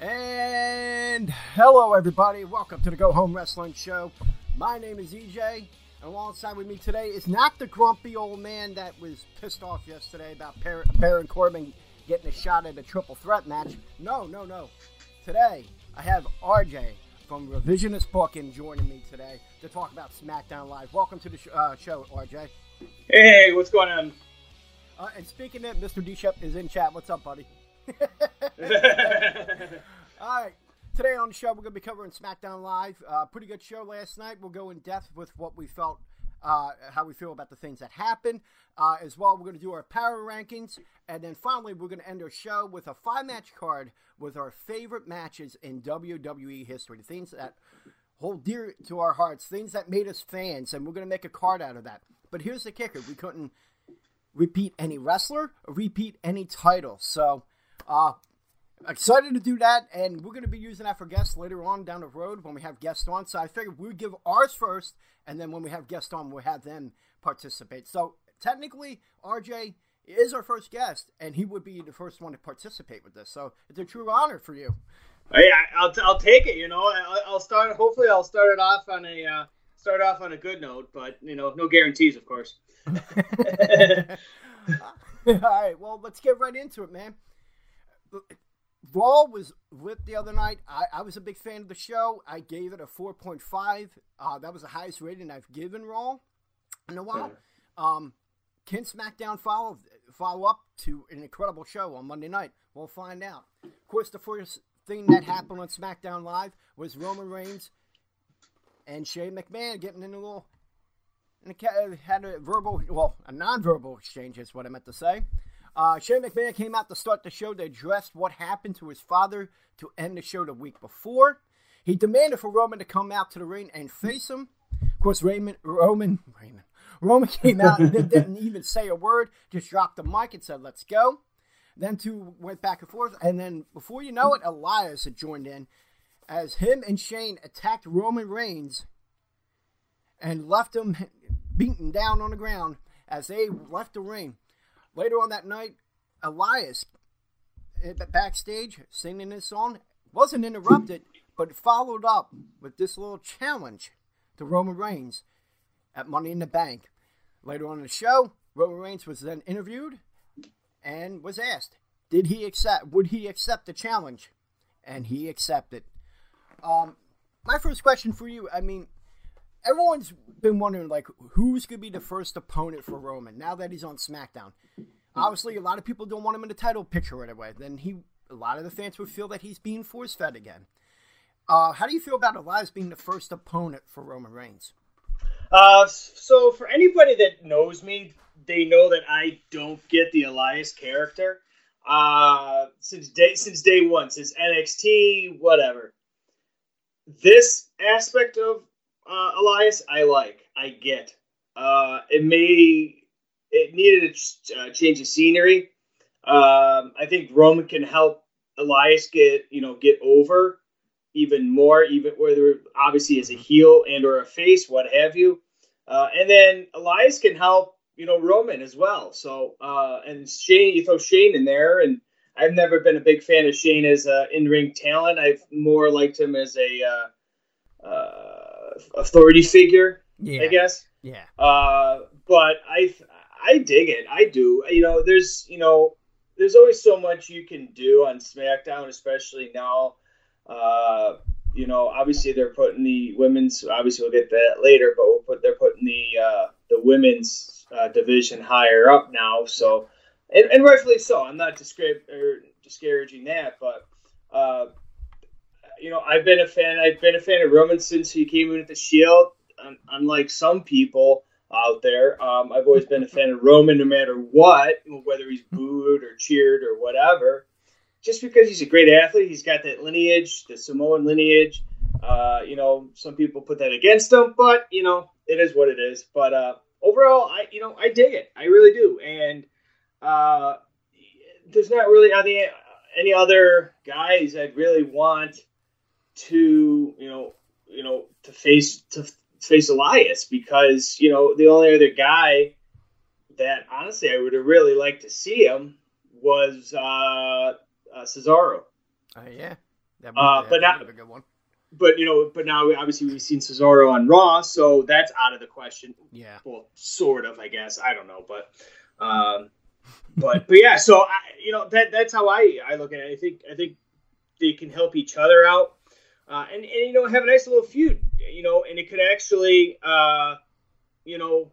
And hello, everybody. Welcome to the Go Home Wrestling Show. My name is EJ. And alongside with me today is not the grumpy old man that was pissed off yesterday about Baron Corbin getting a shot at a triple threat match. No, no, no. Today, I have RJ from Revisionist Booking joining me today to talk about SmackDown Live. Welcome to the sh- uh, show, RJ. Hey, what's going on? Uh, and speaking of, Mr. D Shep is in chat. What's up, buddy? All right. Today on the show, we're going to be covering SmackDown Live. Uh, pretty good show last night. We'll go in depth with what we felt, uh, how we feel about the things that happened. Uh, as well, we're going to do our power rankings. And then finally, we're going to end our show with a five match card with our favorite matches in WWE history. The things that hold dear to our hearts, things that made us fans. And we're going to make a card out of that. But here's the kicker we couldn't repeat any wrestler repeat any title. So, uh, excited to do that, and we're going to be using that for guests later on down the road when we have guests on. So I figured we would give ours first, and then when we have guests on, we'll have them participate. So technically, RJ is our first guest, and he would be the first one to participate with this. So it's a true honor for you. Yeah, I'll, I'll take it. You know, I'll, I'll start. Hopefully, I'll start it off on a uh, start off on a good note, but you know, no guarantees, of course. All right, well, let's get right into it, man. Raw was lit the other night. I, I, was a big fan of the show. I gave it a 4.5. Uh, that was the highest rating I've given Raw in a while. Um, can SmackDown follow follow up to an incredible show on Monday night? We'll find out. Of course, the first thing that happened on SmackDown Live was Roman Reigns and Shane McMahon getting in a little and had a verbal, well, a non-verbal exchange is what I meant to say. Uh, Shane McMahon came out to start the show to address what happened to his father to end the show the week before. He demanded for Roman to come out to the ring and face him. Of course, Raymond, Roman, Raymond, Roman came out and didn't even say a word, just dropped the mic and said, "Let's go." Then two went back and forth, and then before you know it, Elias had joined in as him and Shane attacked Roman Reigns and left him beaten down on the ground as they left the ring. Later on that night, Elias backstage singing his song wasn't interrupted, but followed up with this little challenge to Roman Reigns at Money in the Bank. Later on in the show, Roman Reigns was then interviewed and was asked, did he accept would he accept the challenge? And he accepted. Um, my first question for you, I mean, everyone's been wondering like who's gonna be the first opponent for Roman now that he's on SmackDown. Obviously, a lot of people don't want him in the title picture right away. Then he, a lot of the fans would feel that he's being force fed again. Uh, how do you feel about Elias being the first opponent for Roman Reigns? Uh, so for anybody that knows me, they know that I don't get the Elias character. Uh, since day since day one, since NXT, whatever. This aspect of uh, Elias, I like, I get. Uh, it may it needed a uh, change of scenery. Um, I think Roman can help Elias get you know get over even more, even whether obviously as a heel and or a face, what have you. Uh, and then Elias can help you know Roman as well. So uh, and Shane, you throw Shane in there, and I've never been a big fan of Shane as an in-ring talent. I've more liked him as a uh, uh authority figure, yeah. I guess. Yeah. Uh, but I I dig it. I do. You know, there's you know, there's always so much you can do on SmackDown, especially now. Uh, you know, obviously they're putting the women's. Obviously, we'll get that later, but we'll put they're putting the uh, the women's uh, division higher up now. So, and, and rightfully so. I'm not discri- or discouraging that, but uh, you know, I've been a fan. I've been a fan of Roman since he came in with the Shield. Unlike some people out there, um, I've always been a fan of Roman, no matter what, whether he's booed or cheered or whatever. Just because he's a great athlete, he's got that lineage, the Samoan lineage. Uh, you know, some people put that against him, but you know, it is what it is. But uh, overall, I you know I dig it. I really do, and uh, there's not really any any other guys I'd really want to you know you know to face to face Elias because you know the only other guy that honestly I would have really liked to see him was uh, uh Cesaro. Uh, yeah. That Uh, yeah, but that not- a good one. But you know, but now obviously we've seen Cesaro on Raw, so that's out of the question. Yeah. Well, sort of, I guess. I don't know, but, um, but but yeah. So I, you know that that's how I I look at it. I think I think they can help each other out, uh, and and you know have a nice little feud. You know, and it could actually, uh, you know,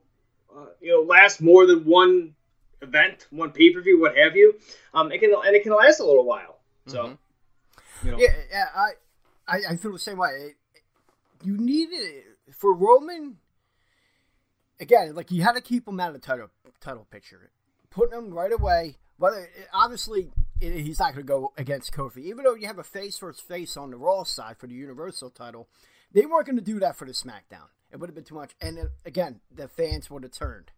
uh, you know, last more than one event, one pay per view, what have you. Um, it can and it can last a little while. So, Mhm. you know, Yeah, yeah, I, I, I feel the same way. You needed it for Roman. Again, like you had to keep him out of the title title picture, putting him right away. But obviously, it, he's not going to go against Kofi, even though you have a face versus face on the Raw side for the Universal title. They weren't going to do that for the SmackDown. It would have been too much. And uh, again, the fans would have turned.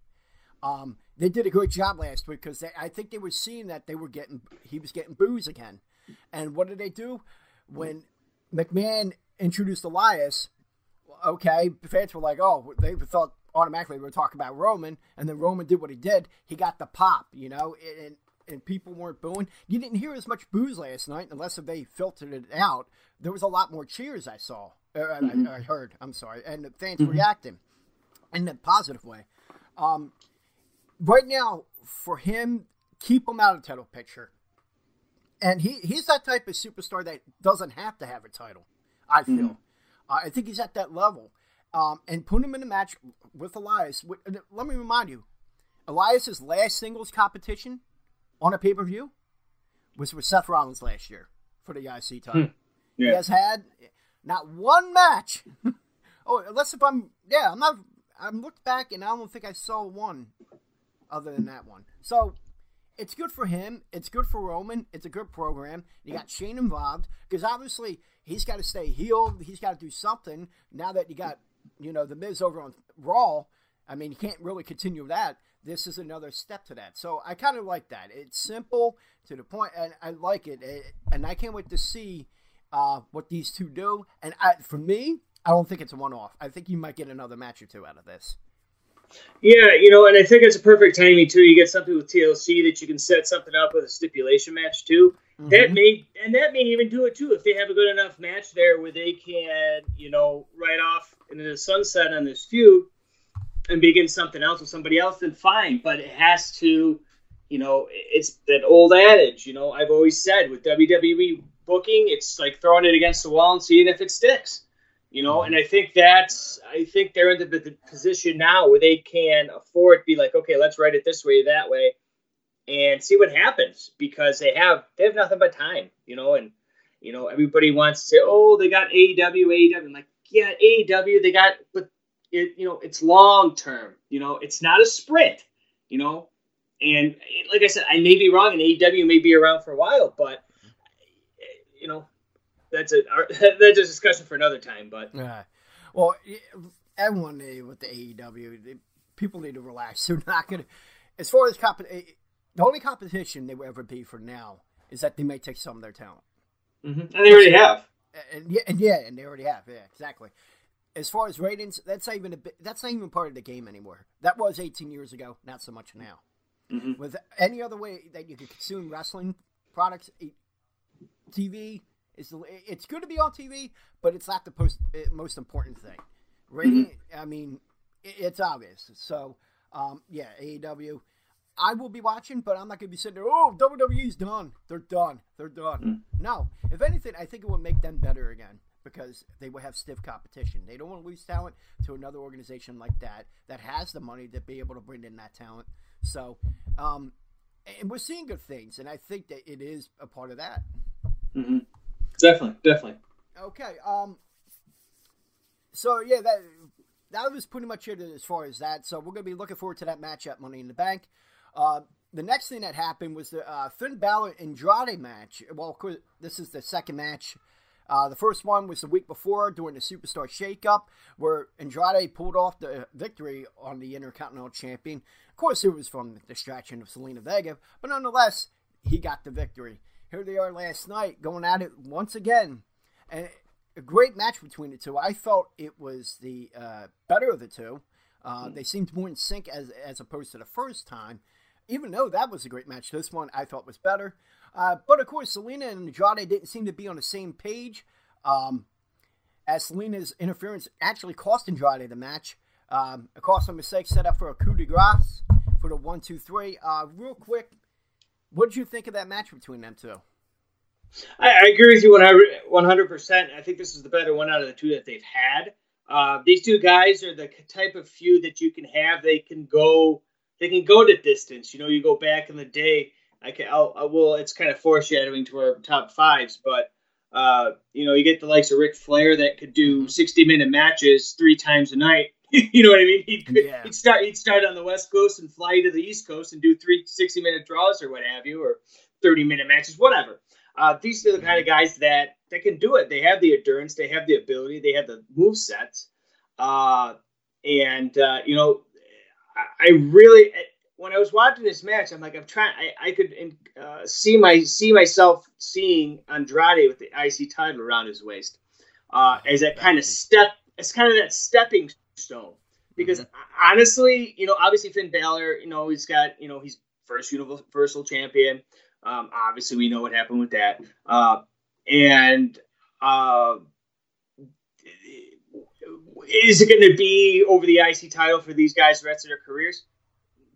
Um, they did a great job last week because I think they were seeing that they were getting he was getting boos again. And what did they do when McMahon introduced Elias? Okay, the fans were like, oh, they thought automatically we were talking about Roman, and then Roman did what he did. He got the pop, you know, and and people weren't booing. You didn't hear as much boos last night, unless they filtered it out. There was a lot more cheers I saw, or I, I, I heard. I'm sorry, and the fans reacting in a positive way. Um, right now, for him, keep him out of the title picture. And he, he's that type of superstar that doesn't have to have a title, I feel. Uh, I think he's at that level. Um, and put him in a match with Elias. Uh, let me remind you Elias's last singles competition on a pay per view was with Seth Rollins last year for the IC title. Hmm. He Yeah. has had not one match. oh, unless if I'm, yeah, I'm not, I'm looked back and I don't think I saw one other than that one. So it's good for him. It's good for Roman. It's a good program. You got Shane involved because obviously he's got to stay healed. He's got to do something now that you got, you know, the Miz over on Raw. I mean, you can't really continue that. This is another step to that. So I kind of like that. It's simple to the point, and I like it. It- And I can't wait to see uh, what these two do. And I, for me, I don't think it's a one-off. I think you might get another match or two out of this. Yeah, you know, and I think it's a perfect timing too. You get something with TLC that you can set something up with a stipulation match too. That may and that may even do it too if they have a good enough match there where they can, you know, write off into the sunset on this feud and begin something else with somebody else. Then fine, but it has to, you know, it's that old adage. You know, I've always said with WWE booking, it's like throwing it against the wall and seeing if it sticks you know and i mm-hmm. think that's i think they're in the, the position now where they can afford to be like okay let's write it this way that way and see what happens because they have they have nothing but time you know and you know everybody wants to say oh they got aew aew i'm like yeah aew they got but it you know it's long term you know it's not a sprint you know and like i said i may be wrong and aew may be around for a while but you know that's a that's a discussion for another time. But Yeah. Well, everyone with the AEW, they, people need to relax. They're not going to. As far as comp- eh, the only competition they will ever be for now is that they may take some of their talent. and they already have. And yeah, and yeah, and they already have. Yeah, exactly. As far as ratings, that's not even a bit, that's not even part of the game anymore. That was 18 years ago, not so much now. Mhm. With any other way that you could consume wrestling products, TV is it's good to be on TV, but it's not the post, eh, most important thing. Rating, I mean, it's obvious. So, um, yeah, AEW. I will be watching, but I'm not going to be sitting there. Oh, WWE's done. They're done. They're done. No, if anything, I think it would make them better again because they will have stiff competition. They don't want to lose talent to another organization like that that has the money to be able to bring in that talent. So, um, and we're seeing good things, and I think that it is a part of that. Mm-hmm. Definitely, definitely. Okay. Um. So yeah, that that was pretty much it as far as that. So we're gonna be looking forward to that matchup, Money in the Bank. Uh, the next thing that happened was the uh, Finn Balor Andrade match. Well, of course, this is the second match. Uh, the first one was the week before during the Superstar Shakeup, where Andrade pulled off the victory on the Intercontinental Champion. Of course, it was from the distraction of Zelina Vega, but nonetheless, he got the victory. Here they are last night, going at it once again, and a great match between the two. I felt it was the uh, better of the two. Uh, They seemed more in sync as as opposed to the first time. Even though that was a great match, this one I thought was better. Uh, but of course, Zelina and Andrade didn't seem to be on the same page. Um, as Zelina's interference actually cost Andrade the match. Um, a costly mistake set up for a coup de grace for the one, two, three. Uh, real quick, what did you think of that match between them two? I, I agree with you 100 percent. I think this is the better one out of the two that they've had. Uh, these two guys are the type of feud that you can have. They can go, they can go to distance. You know, you go back in the day. I can, I'll, I will. It's kind of foreshadowing to our top fives, but uh, you know, you get the likes of Ric Flair that could do 60 minute matches three times a night. you know what I mean? He'd, yeah. he'd start he'd start on the West Coast and fly to the East Coast and do three 60 minute draws or what have you, or 30 minute matches, whatever. Uh, these are the kind of guys that that can do it. They have the endurance, they have the ability, they have the move sets, uh, and uh, you know, I, I, really when I was watching this match, I'm like, I'm trying. I, I could uh, see my see myself seeing Andrade with the IC title around his waist uh, as that kind of step. It's kind of that stepping stone because mm-hmm. honestly, you know, obviously Finn Balor, you know, he's got you know he's first Universal Champion. Um, obviously, we know what happened with that. Uh, and uh, is it going to be over the IC title for these guys the rest of their careers?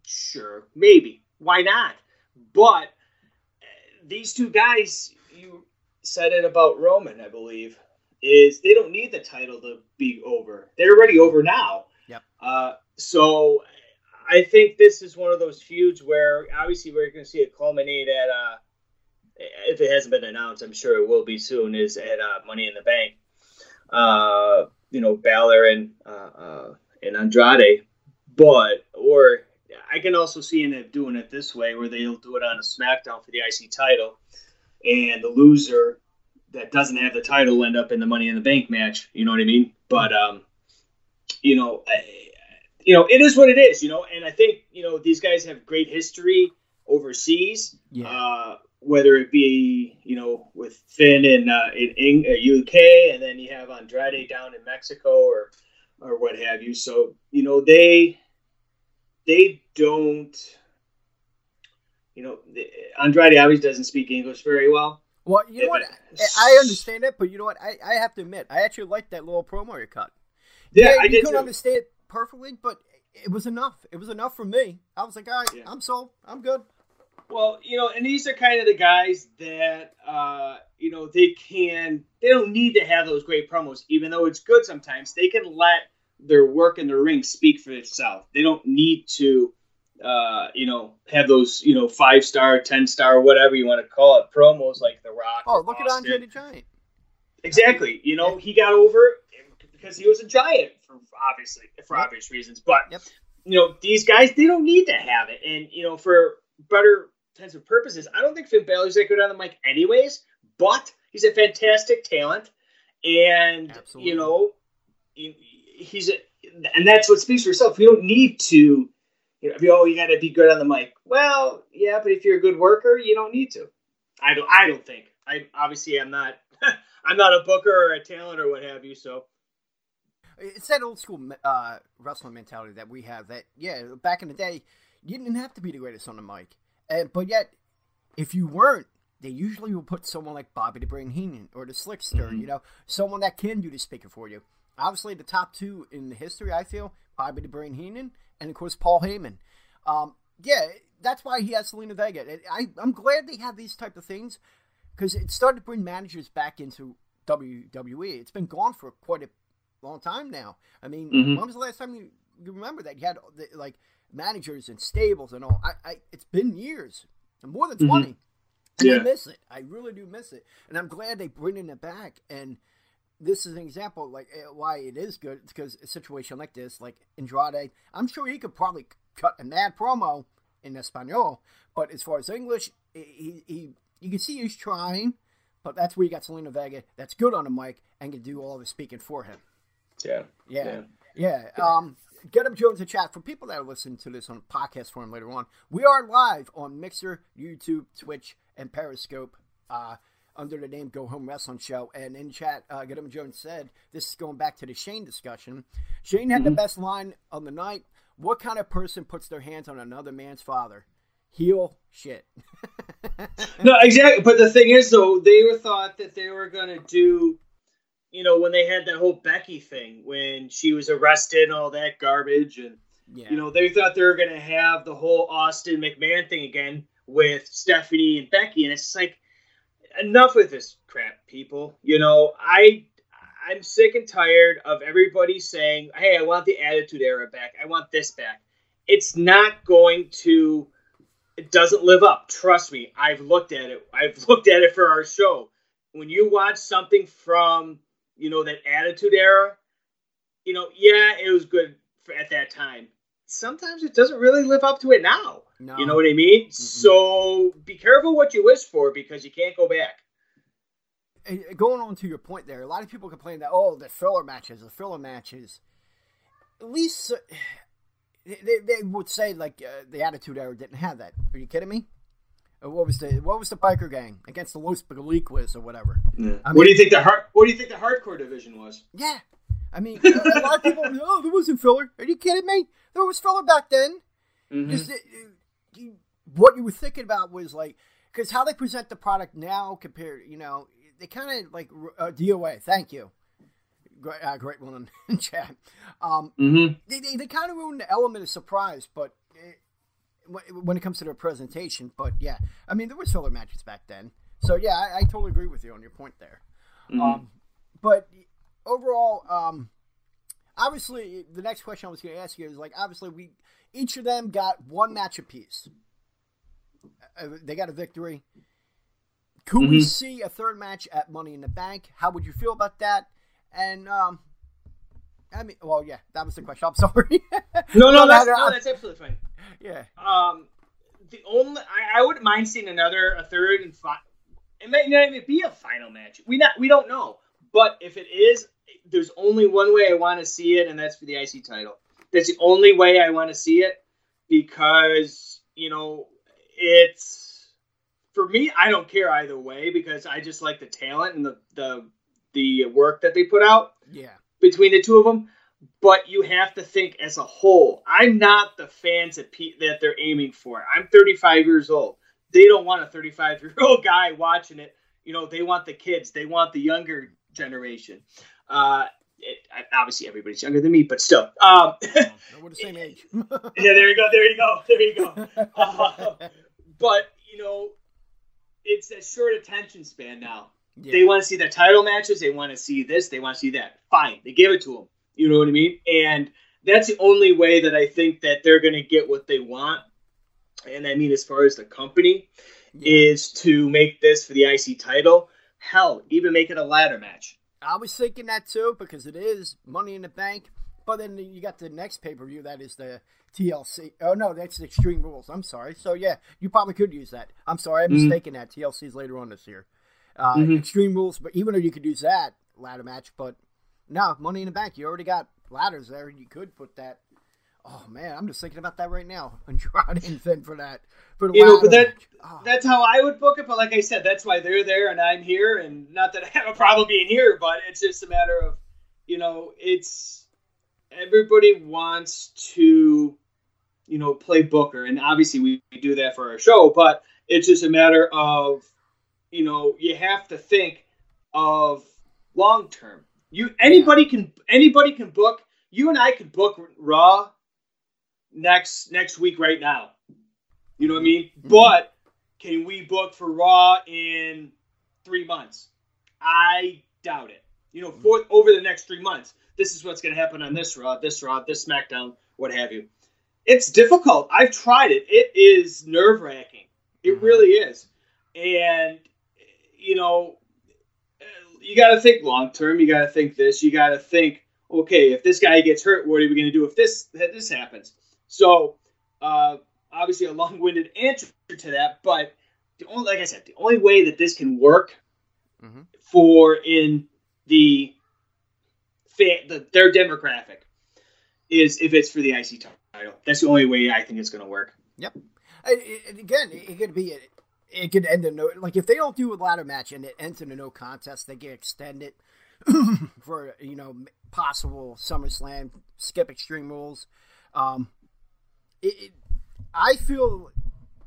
Sure, maybe. Why not? But these two guys, you said it about Roman, I believe, is they don't need the title to be over. They're already over now. Yep. Uh, so I think this is one of those feuds where obviously we're going to see it culminate at uh, if it hasn't been announced, I'm sure it will be soon. Is at uh, Money in the Bank. You know, Balor and uh, uh, and Andrade, but or I can also see them doing it this way, where they'll do it on a SmackDown for the IC title, and the loser that doesn't have the title will end up in the Money in the Bank match. You know what I mean? But um, you know, I, you know, it is what it is, you know, and I think, you know, these guys have great history overseas. Yeah. Uh, whether it be, you know, with Finn in, uh, in, in uh, UK and then you have Andrade down in Mexico or, or what have you. So, you know, they, they don't, you know, Andrade obviously doesn't speak English very well. Well, you know what? I understand it, but you know what? I, I have to admit, I actually liked that little promo you cut. Yeah, yeah I did. couldn't understand it perfectly, but it was enough. It was enough for me. I was like, all right, yeah. I'm sold. I'm good. Well, you know, and these are kind of the guys that, uh, you know, they can, they don't need to have those great promos, even though it's good sometimes. They can let their work in the ring speak for itself. They don't need to, uh, you know, have those, you know, five star, 10 star, whatever you want to call it, promos like The Rock. Oh, look Austin. at Andre the Giant. Exactly. You know, he got over because he was a giant for obviously for obvious reasons. But yep. you know, these guys they don't need to have it, and you know, for better kinds of purposes, I don't think Finn Balor's that good on the mic, anyways. But he's a fantastic talent, and Absolutely. you know, he's a, and that's what speaks for itself. You don't need to. You know, oh, you got to be good on the mic. Well, yeah, but if you're a good worker, you don't need to. I don't. I don't think. I obviously I'm not. I'm not a booker or a talent or what have you. So it's that old school uh, wrestling mentality that we have. That yeah, back in the day, you didn't have to be the greatest on the mic, and, but yet, if you weren't, they usually will put someone like Bobby the Brain Heenan or the Slickster, mm-hmm. you know, someone that can do the speaking for you. Obviously, the top two in the history, I feel, Bobby the Brain Heenan, and of course Paul Heyman. Um, yeah, that's why he has Zelina Vega. I, I'm glad they have these type of things because it started to bring managers back into WWE. It's been gone for quite a long time now. I mean, mm-hmm. when was the last time you, you remember that you had the, like managers and stables and all? I, I it's been years, more than 20 mm-hmm. And yeah. I miss it. I really do miss it, and I'm glad they bringing it back. And this is an example like eh, why it is good. It's because a situation like this, like Andrade, I'm sure he could probably cut a mad promo in Espanol, but as far as English, he, he you can see he's trying. But that's where you got Zelina Vega that's good on the mic and can do all the speaking for him. Yeah. Yeah. Yeah. yeah. Um, Get up Jones in chat. For people that are listening to this on podcast form later on, we are live on Mixer, YouTube, Twitch, and Periscope uh, under the name Go Home Wrestling Show. And in chat, uh, Get up Jones said, this is going back to the Shane discussion. Shane had mm-hmm. the best line on the night. What kind of person puts their hands on another man's father? Heel shit. no, exactly. But the thing is, though, they were thought that they were going to do, you know, when they had that whole Becky thing when she was arrested and all that garbage, and yeah. you know, they thought they were going to have the whole Austin McMahon thing again with Stephanie and Becky, and it's like enough with this crap, people. You know, I I'm sick and tired of everybody saying, "Hey, I want the Attitude Era back. I want this back." It's not going to. It doesn't live up. Trust me. I've looked at it. I've looked at it for our show. When you watch something from you know that Attitude Era, you know, yeah, it was good for, at that time. Sometimes it doesn't really live up to it now. No. You know what I mean? Mm-mm. So be careful what you wish for because you can't go back going on to your point there, a lot of people complain that oh, the filler matches, the filler matches. At least uh, they, they would say like uh, the Attitude Era didn't have that. Are you kidding me? Or what was the what was the biker gang against the Los Boricuas or whatever? Yeah. I mean, what do you think the hard, What do you think the hardcore division was? Yeah, I mean, a lot of people. Oh, there wasn't filler. Are you kidding me? There was filler back then. Mm-hmm. Just, you, what you were thinking about was like because how they present the product now compared, you know, they kind of like uh, DOA. Thank you. Great, uh, great one in chat. Um, mm-hmm. They, they, they kind of ruin the element of surprise, but it, when it comes to their presentation. But yeah, I mean, there was filler matches back then. So yeah, I, I totally agree with you on your point there. Mm-hmm. Um, but overall, um, obviously, the next question I was going to ask you is like, obviously, we each of them got one match apiece. Uh, they got a victory. Could mm-hmm. we see a third match at Money in the Bank? How would you feel about that? And um, I mean, well, yeah, that was the question. I'm sorry. no, no, that's, no, that's absolutely fine. Yeah. Um, the only I, I wouldn't mind seeing another, a third and final. It might not even be a final match. We not we don't know, but if it is, there's only one way I want to see it, and that's for the IC title. That's the only way I want to see it because you know it's for me, I don't care either way because I just like the talent and the the the work that they put out. Yeah. Between the two of them, but you have to think as a whole. I'm not the fans that pe- that they're aiming for. I'm 35 years old. They don't want a 35 year old guy watching it. You know, they want the kids. They want the younger generation. Uh, it, obviously, everybody's younger than me, but still. Um, we're the same age. yeah, there you go. There you go. There you go. Uh, but you know, it's a short attention span now. Yeah. They want to see the title matches. They want to see this. They want to see that. Fine, they give it to them. You know what I mean? And that's the only way that I think that they're going to get what they want. And I mean, as far as the company, yeah. is to make this for the IC title. Hell, even make it a ladder match. I was thinking that too because it is Money in the Bank. But then you got the next pay per view that is the TLC. Oh no, that's the Extreme Rules. I'm sorry. So yeah, you probably could use that. I'm sorry, I'm mm-hmm. mistaken. That TLC is later on this year. Uh, mm-hmm. Extreme Rules, but even though you could use that ladder match, but no, Money in the Bank. You already got ladders there. And you could put that. Oh man, I'm just thinking about that right now. Andrade and Finn for that. For the you know, but that oh. that's how I would book it. But like I said, that's why they're there and I'm here, and not that I have a problem being here, but it's just a matter of, you know, it's everybody wants to you know, play Booker, and obviously we, we do that for our show, but it's just a matter of, you know, you have to think of long term. You anybody can anybody can book. You and I could book Raw next next week right now. You know what I mean? Mm-hmm. But can we book for Raw in three months? I doubt it. You know, for over the next three months, this is what's going to happen on this Raw, this Raw, this SmackDown, what have you. It's difficult. I've tried it. It is nerve wracking. It mm-hmm. really is. And, you know, you got to think long term. You got to think this. You got to think, okay, if this guy gets hurt, what are we going to do if this if this happens? So, uh, obviously, a long winded answer to that. But the only, like I said, the only way that this can work mm-hmm. for in the, the their demographic is if it's for the IC title. That's the only way I think it's going to work. Yep. And, again, it, could be it could end in no like if they don't do a ladder match and it ends in a no contest, they get extended for you know possible SummerSlam skip Extreme Rules. Um, it, it, I feel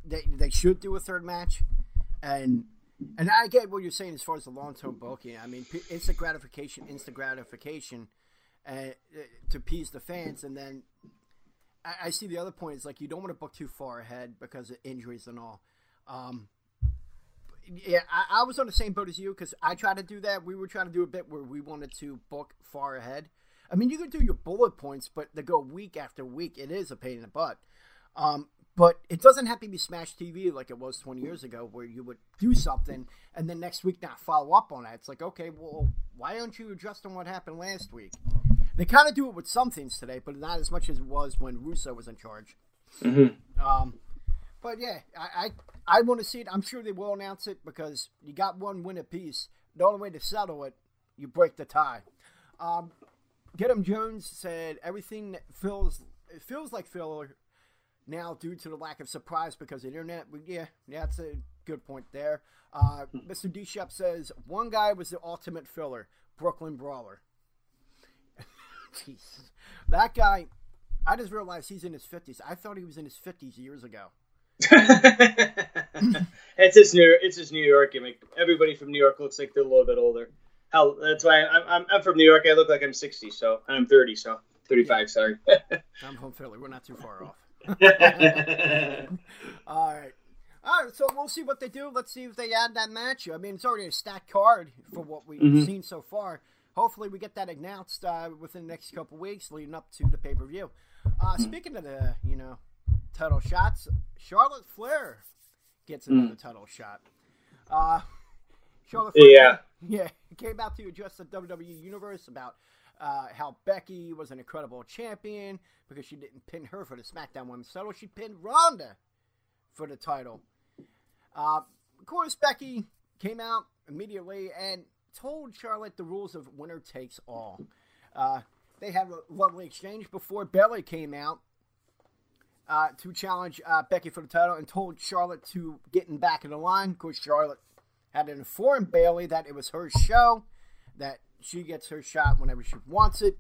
that they should do a third match and and I get what you're saying as far as the long term booking. I mean, instant gratification, instant gratification, uh, to appease the fans, and then I, I, see the other point is like you don't want to book too far ahead because of injuries and all. Um, yeah, I, I, was on the same boat as you because I tried to do that. We were trying to do a bit where we wanted to book far ahead. I mean, you can do your bullet points, but to go week after week, it is a pain in the butt. Um, but it doesn't have to be Crash TV like it was 20 years ago, where you would do something and then next week not follow up on that. It's like, okay, well, why don't you adjust on what happened last week? They kind of do it with some things today, but not as much as it was when Russo was in charge. Mm-hmm. Um, but yeah, I, I, I want to see it. I'm sure they will announce it because you got one win apiece. The only way to settle it, you break the tie. Um, him Jones said everything feels it feels like filler now due to the lack of surprise because the internet. Yeah, yeah, that's a good point there. Uh, Mr. D Shep says one guy was the ultimate filler, Brooklyn Brawler. Jeez, that guy. I just realized he's in his fifties. I thought he was in his fifties years ago. it's his New it's his New York gimmick. Everybody from New York looks like they're a little bit older. Hell, that's why I'm, I'm, I'm from New York. I look like I'm 60, so I'm 30, so 35. Sorry. I'm from Philly. We're not too far off. All right. All right, so we'll see what they do. Let's see if they add that match. I mean, it's already a stacked card for what we've mm-hmm. seen so far. Hopefully, we get that announced uh, within the next couple weeks, leading up to the pay per view. Uh, mm-hmm. Speaking of the, you know, title shots, Charlotte Flair gets another mm. title shot. Uh, Charlotte Flair, yeah, yeah, came out to address the WWE universe about uh, how Becky was an incredible champion because she didn't pin her for the SmackDown Women's title. She pinned Ronda for the title. Uh, of course, Becky came out immediately and told Charlotte the rules of winner takes all. Uh, they had a lovely exchange before Bayley came out uh, to challenge uh, Becky for the title and told Charlotte to get in back in the line. Of course, Charlotte had informed Bayley that it was her show, that she gets her shot whenever she wants it.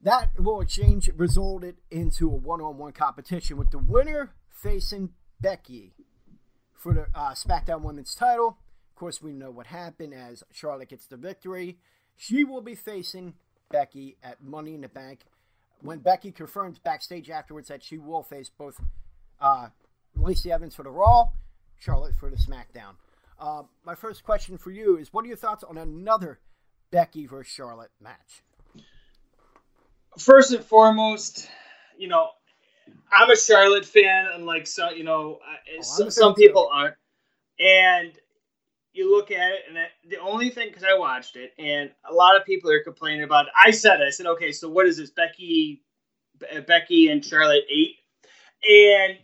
That little exchange resulted into a one-on-one competition with the winner facing Becky for the uh, SmackDown Women's title. Of course, we know what happened as Charlotte gets the victory. She will be facing Becky at Money in the Bank. When Becky confirmed backstage afterwards that she will face both uh, Lacey Evans for the Raw, Charlotte for the SmackDown. Uh, my first question for you is what are your thoughts on another Becky versus Charlotte match? First and foremost, you know, I'm a Charlotte fan, unlike some, you know, oh, some, some people too. aren't. And you look at it, and the only thing because I watched it, and a lot of people are complaining about. It. I said, I said, okay, so what is this, Becky, Becky and Charlotte eight? And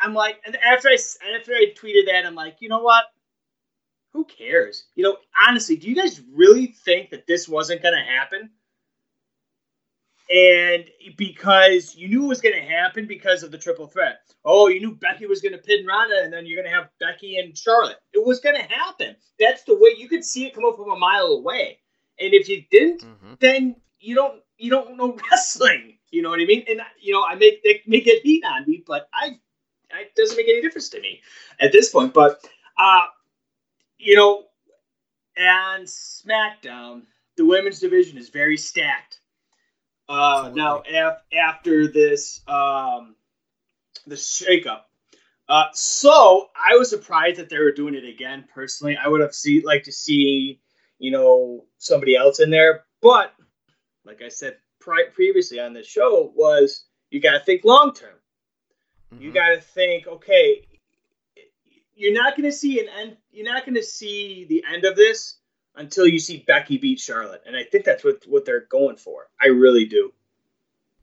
I'm like, and after I after I tweeted that, I'm like, you know what? who cares? You know, honestly, do you guys really think that this wasn't going to happen? And because you knew it was going to happen because of the triple threat. Oh, you knew Becky was going to pin Ronda, and then you're going to have Becky and Charlotte. It was going to happen. That's the way you could see it come up from a mile away. And if you didn't, mm-hmm. then you don't you don't know wrestling. You know what I mean? And you know, I make they make it heat on me, but I, I it doesn't make any difference to me at this point. But uh, you know, and SmackDown, the women's division is very stacked. Uh, now, af- after this, um, the shakeup, uh, so I was surprised that they were doing it again. Personally, I would have see like to see, you know, somebody else in there. But like I said pri- previously on the show, was you got to think long term. Mm-hmm. You got to think, okay, you're not going to see an end. You're not going to see the end of this until you see Becky beat Charlotte, and I think that's what what they're going for. I really do.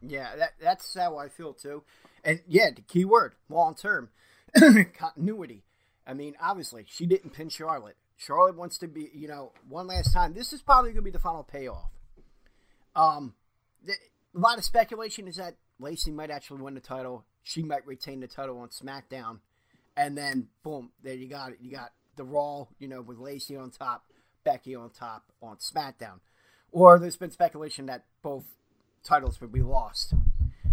Yeah, that that's how I feel too. And yeah, the key word long term continuity. I mean, obviously, she didn't pin Charlotte. Charlotte wants to be, you know, one last time. This is probably going to be the final payoff. Um, the, a lot of speculation is that Lacey might actually win the title. She might retain the title on SmackDown and then boom, there you got it. You got the Raw, you know, with Lacey on top, Becky on top on SmackDown. Or there's been speculation that both titles would be lost.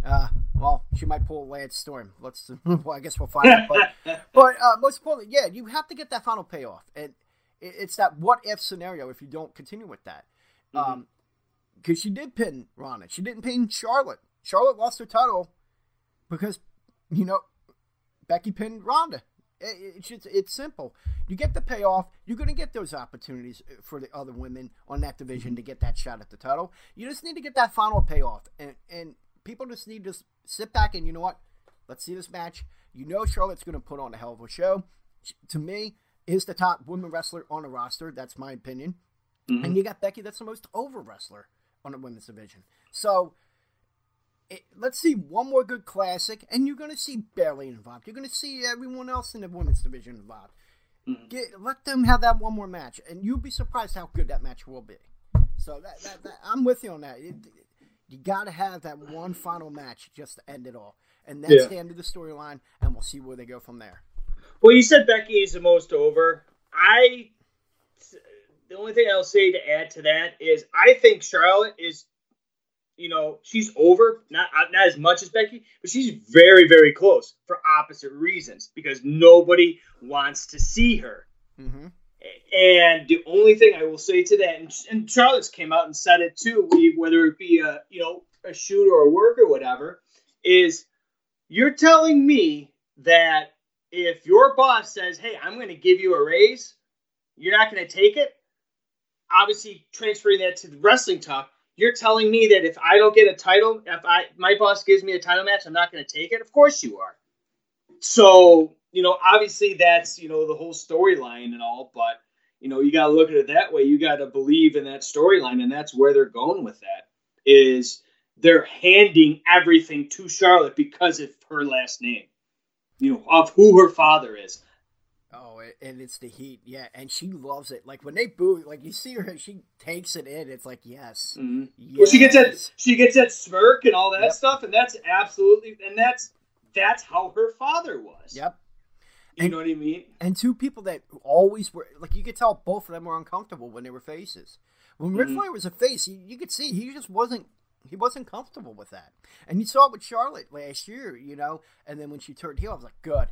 Uh, well, she might pull Lance Storm. Let's. Well, I guess we'll find out. But, but uh, most importantly, yeah, you have to get that final payoff, and it's that what if scenario if you don't continue with that. Mm-hmm. Um, because she did pin Ronda, she didn't pin Charlotte. Charlotte lost her title because you know Becky pinned Ronda. It's just, it's simple. You get the payoff. You're going to get those opportunities uh, for the other women on that division to get that shot at the title. You just need to get that final payoff, and and people just need to sit back and you know what? Let's see this match. You know Charlotte's going to put on a hell of a show. To me, is the top women wrestler on the roster. That's my opinion. Mm-hmm. And you got Becky. That's the most over wrestler on the women's division. So it, let's see one more good classic, and you're going to see Bayley involved. You're going to see everyone else in the women's division involved. Mm-hmm. Get, let them have that one more match, and you'll be surprised how good that match will be. So that, that, that I'm with you on that. It, you got to have that one final match just to end it all, and that's yeah. the end of the storyline, and we'll see where they go from there. Well, you said Becky is the most over. I the only thing I'll say to add to that is I think Charlotte is you know, she's over, not not as much as Becky, but she's very, very close for opposite reasons because nobody wants to see her. Mm-hmm. And the only thing I will say to that, and, and Charlotte's came out and said it too, whether it be a you know a shoot or a work or whatever, is you're telling me that if your boss says, "Hey, I'm going to give you a raise," you're not going to take it. Obviously, transferring that to the wrestling talk, you're telling me that if I don't get a title, if I my boss gives me a title match, I'm not going to take it. Of course you are. So you know, obviously that's you know the whole storyline and all, but you know you got to look at it that way. You got to believe in that storyline, and that's where they're going with that. Is they're handing everything to Charlotte because of her last name, you know, of who her father is. Oh, and it's the heat, yeah, and she loves it. Like when they boo, like you see her, she takes it in. It's like yes, mm-hmm. yes. Well, she gets that, she gets that smirk and all that yep. stuff, and that's absolutely, and that's that's how her father was. Yep. You and, know what I mean? And two people that always were like you could tell both of them were uncomfortable when they were faces. When mm-hmm. Ric Flair was a face, you, you could see he just wasn't he wasn't comfortable with that. And you saw it with Charlotte last year, you know. And then when she turned heel, I was like, good,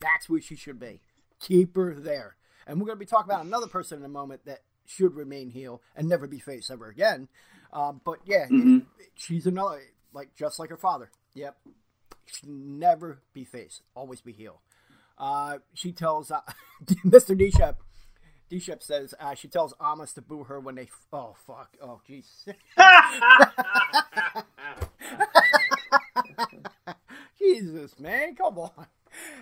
that's where she should be keep her there. And we're going to be talking about another person in a moment that should remain heel and never be face ever again. Um, but yeah, mm-hmm. she's another like just like her father. Yep, she never be face, always be heel. Uh, she tells uh, Mr. D Shep. D Shep says uh, she tells Amos to boo her when they. F- oh fuck! Oh jeez. Jesus, man, come on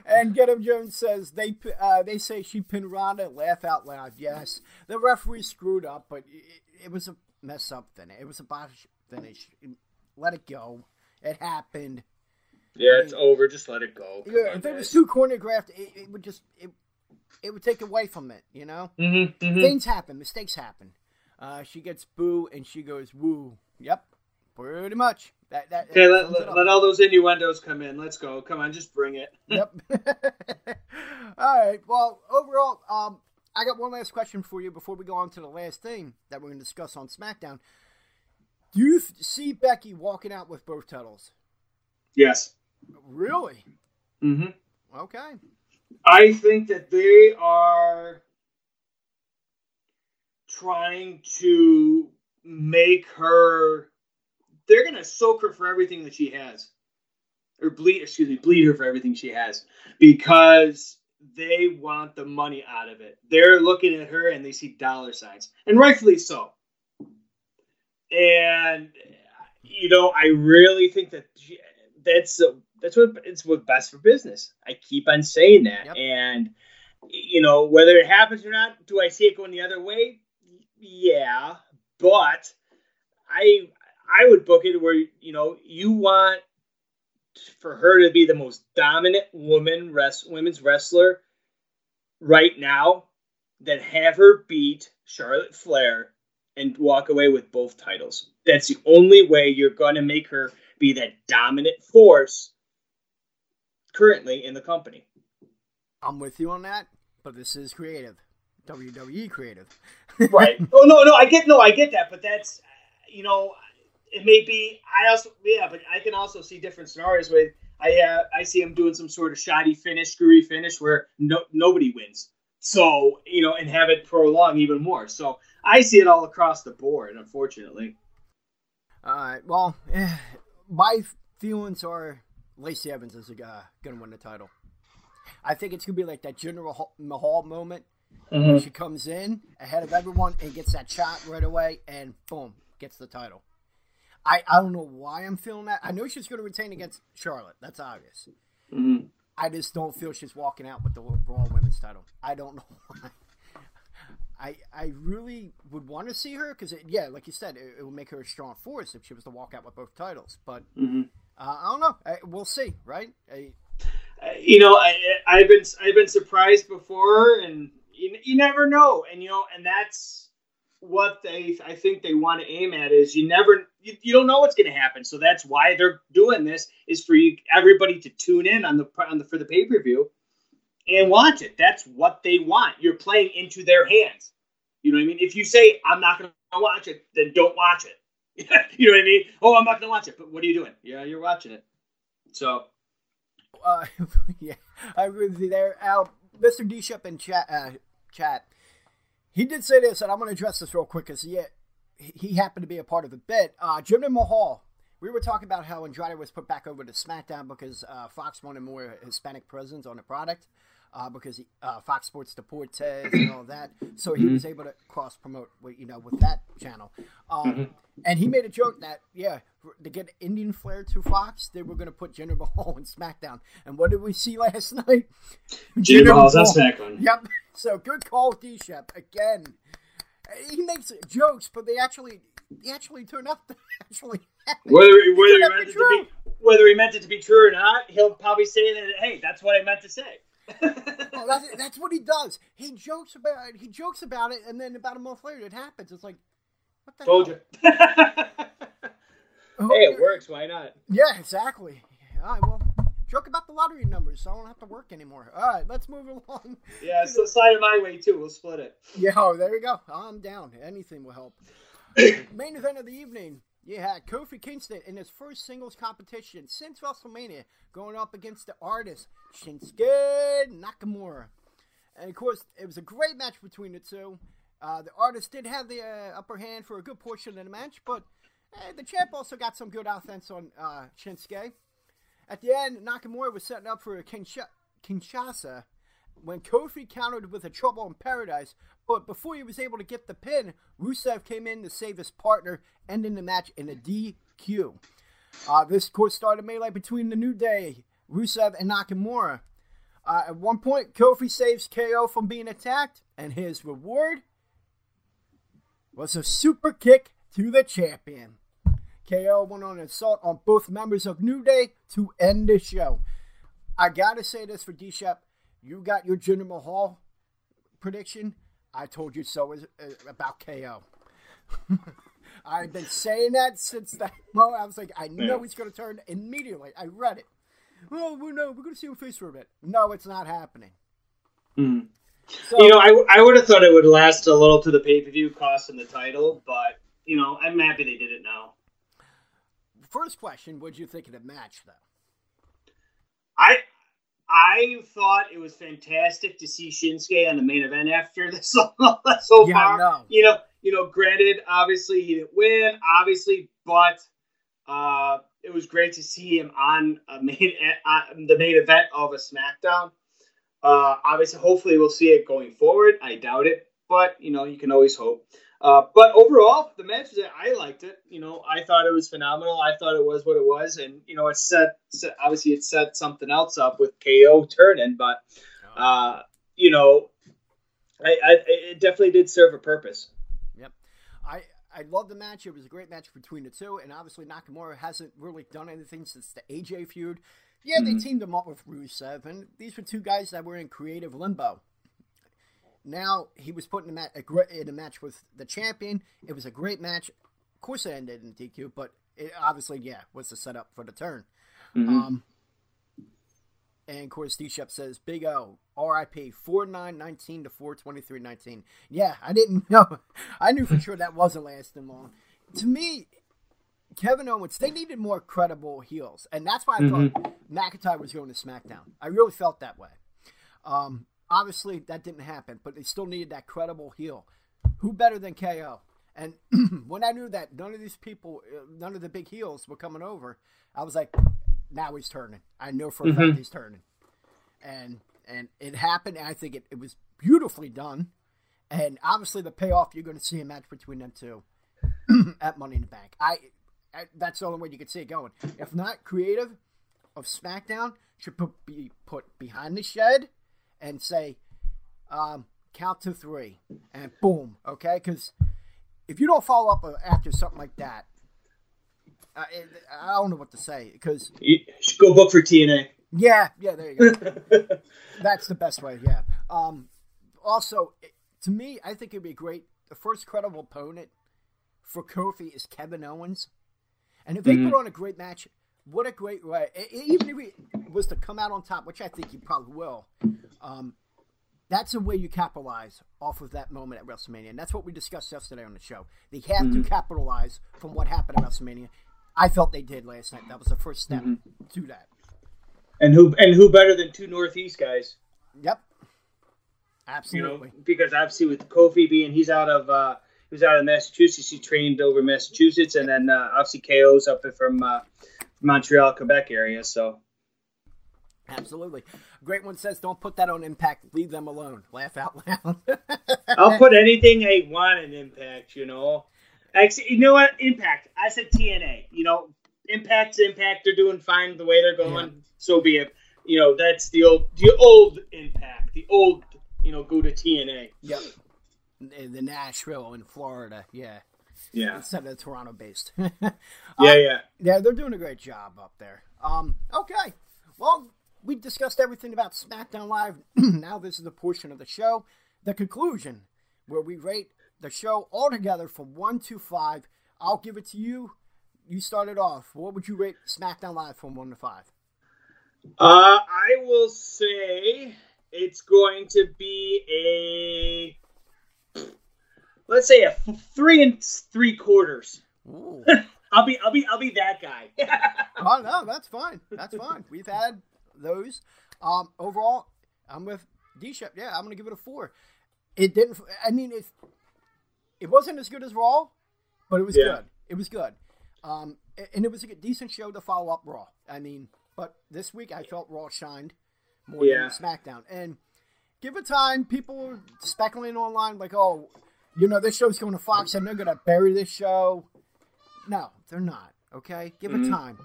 and Get Him Jones says they uh, they say she pinned Ronda. Laugh out loud. Yes, the referee screwed up, but it, it was a mess up finish. It was a botch finish. Let it go. It happened. Yeah, it's over. Just let it go. Come yeah, on, if it was too choreographed, it, it, would just it it would take away from it. You know, mm-hmm, mm-hmm. things happen, mistakes happen. Uh, she gets boo, and she goes woo. Yep, pretty much. That, that, okay, let, let, let, all those innuendos come in. Let's go. Come on, just bring it. yep. all right. Well, overall, um, I got one last question for you before we go on to the last thing that we're going to discuss on SmackDown. Do you see Becky walking out with both titles? Yes. Really? Mm-hmm. Okay. I think that they are trying to make her they're gonna soak her for everything that she has, or bleed. Excuse me, bleed her for everything she has because they want the money out of it. They're looking at her and they see dollar signs, and rightfully so. And you know, I really think that she, that's that's what it's what best for business. I keep on saying that, yep. and you know, whether it happens or not, do I see it going the other way? Yeah, but I I would book it where you know you want for her to be the most dominant woman rest women's wrestler right now, then have her beat Charlotte Flair and walk away with both titles. That's the only way you're going to make her be that dominant force currently in the company. I'm with you on that, but this is creative. WWE creative. right. Oh no, no, I get no, I get that, but that's you know, it may be. I also yeah, but I can also see different scenarios where I uh, I see him doing some sort of shoddy finish, screwy finish where no nobody wins. So you know, and have it prolong even more. So I see it all across the board, unfortunately. All right. Well, eh, my feelings are Lacey Evans is uh, going to win the title. I think it's going to be like that Jinder Mahal moment mm-hmm. she comes in ahead of everyone and gets that shot right away, and boom, gets the title. I, I don't know why I'm feeling that. I know she's going to retain against Charlotte. That's obvious. Mm-hmm. I just don't feel she's walking out with the Raw Women's title. I don't know why. I I really would want to see her because yeah, like you said, it, it, would make her a strong force if she was to walk out with both titles. But mm-hmm. uh, I don't know. I, we'll see, right? I, you know, I, I've been I've been surprised before, and you, you never know. And you know, and that's what they I think they want to aim at is you never you, you don't know what's going to happen. So that's why they're doing this is for you everybody to tune in on the on the for the pay per view and watch it. That's what they want. You're playing into their hands. You know what I mean? If you say I'm not going to watch it, then don't watch it. you know what I mean? Oh, I'm not going to watch it. But what are you doing? Yeah, you're watching it. So, uh, yeah, I agree with you there. Al, Mr. D Shep in chat, uh, chat, he did say this, and I'm going to address this real quick because he, he happened to be a part of the bit. Uh, Jinder Mahal, we were talking about how Andrade was put back over to SmackDown because uh, Fox wanted more Hispanic presence on the product uh, because he, uh, Fox Sports Deportes and all that. So he mm-hmm. was able to cross promote, you know, with that channel. Um, mm-hmm. And he made a joke that yeah, to get Indian flair to Fox, they were going to put Jinder Mahal in SmackDown. And what did we see last night? Jinder Mahal's on SmackDown. Yep. So good call, D Shep again. He makes jokes, but they actually they actually turn out to actually whether whether he meant it to be whether he meant it to be true or not, he'll probably say that hey, that's what I meant to say oh, that's, that's what he does. He jokes about it. He jokes about it, and then about a month later, it happens. It's like, what the Told hell? you. Oh, hey, it works. Why not? Yeah, exactly. All right, well, joke about the lottery numbers, so I don't have to work anymore. All right, let's move along. Yeah, so slide it my way too. We'll split it. Yeah, oh, there we go. I'm down. Anything will help. Main event of the evening. You had Kofi Kingston in his first singles competition since WrestleMania, going up against the artist Shinsuke Nakamura. And of course, it was a great match between the two. Uh, the artist did have the uh, upper hand for a good portion of the match, but uh, the champ also got some good offense on uh, Shinsuke. At the end, Nakamura was setting up for a Kinshasa when Kofi countered with a Trouble in Paradise, but before he was able to get the pin, Rusev came in to save his partner, ending the match in a DQ. Uh, this, of course, started melee between the New Day, Rusev, and Nakamura. Uh, at one point, Kofi saves KO from being attacked, and his reward was a super kick to the champion. KO went on an assault on both members of New Day to end the show. I gotta say this for D Shep. You got your Jinder Mahal prediction. I told you so as, uh, about KO. I've been saying that since that moment. I was like, I know he's going to turn immediately. I read it. Oh, well, no, we're going to see him face for a bit. No, it's not happening. Mm. So, you know, I, I would have thought it would last a little to the pay per view, cost and the title, but you know, I'm happy they did it now. First question: What did you think of the match, though? I I thought it was fantastic to see Shinsuke on the main event after this so, so yeah, far. You know, you know, granted, obviously he didn't win, obviously, but uh, it was great to see him on a main uh, the main event of a SmackDown. Uh, obviously, hopefully, we'll see it going forward. I doubt it, but you know, you can always hope. Uh, but overall, the match I liked it. You know, I thought it was phenomenal. I thought it was what it was, and you know, it set, set obviously it set something else up with KO turning, but uh, you know, I, I it definitely did serve a purpose. Yep, I I love the match. It was a great match between the two, and obviously Nakamura hasn't really done anything since the AJ feud. Yeah, mm-hmm. they teamed him up with Rusev, and these were two guys that were in creative limbo. Now he was put in a, in a match with the champion. It was a great match. Of course, it ended in DQ, but it obviously, yeah, was the setup for the turn. Mm-hmm. Um, and of course, D Shep says, Big O, RIP, 4919 to 42319. Yeah, I didn't know. I knew for sure that wasn't lasting long. To me, Kevin Owens, they needed more credible heels, and that's why I mm-hmm. thought McIntyre was going to SmackDown. I really felt that way. Um, obviously, that didn't happen, but they still needed that credible heel. Who better than KO? And when I knew that none of these people, uh, none of the big heels were coming over, I was like, now he's turning. I know for a mm-hmm. fact he's turning. And and it happened. And I think it, it was beautifully done. And obviously, the payoff you're going to see a match between them two at Money in the Bank. I, I, that's the only way you could see it going. If not, creative of SmackDown should put, be put behind the shed and say, um, count to three, and boom, okay? Because if you don't follow up after something like that, I, I don't know what to say. Because you should go book for TNA. Yeah, yeah, there you go. That's the best way. Yeah. Um, also, to me, I think it'd be great. The first credible opponent for Kofi is Kevin Owens, and if they mm-hmm. put on a great match, what a great way! Even if he was to come out on top, which I think he probably will, um, that's a way you capitalize off of that moment at WrestleMania, and that's what we discussed yesterday on the show. They have mm-hmm. to capitalize from what happened at WrestleMania. I felt they did last night. That was the first step mm-hmm. to that. And who and who better than two Northeast guys? Yep. Absolutely. You know, because obviously with Kofi being he's out of uh, he was out of Massachusetts. He trained over Massachusetts, and then uh, obviously KO's up from uh, Montreal, Quebec area. So absolutely, great one says, "Don't put that on Impact. Leave them alone." Laugh out loud. I'll put anything I want in Impact. You know, actually, you know what? Impact. I said TNA. You know, Impact's Impact. They're doing fine the way they're going. Yeah. So be it. You know, that's the old, the old Impact, the old. You know, go to TNA. Yep the Nashville in Florida. Yeah. Yeah. Instead of Toronto based. yeah, um, yeah. Yeah, they're doing a great job up there. Um, okay. Well, we discussed everything about SmackDown Live. now this is the portion of the show, the conclusion, where we rate the show altogether from one to five. I'll give it to you. You started off. What would you rate SmackDown Live from one to five? Uh, I will say it's going to be a let's say a three and three quarters. I'll be I'll be I'll be that guy. oh no, that's fine. That's fine. We've had those. Um, overall, I'm with D Shep. Yeah, I'm gonna give it a four. It didn't. I mean, it it wasn't as good as Raw, but it was yeah. good. It was good. Um, and it was a decent show to follow up Raw. I mean, but this week I felt Raw shined more yeah. than SmackDown. And give it time. People were speculating online like, oh, you know, this show's going to Fox and they're going to bury this show. No, they're not. Okay, give mm-hmm. it time.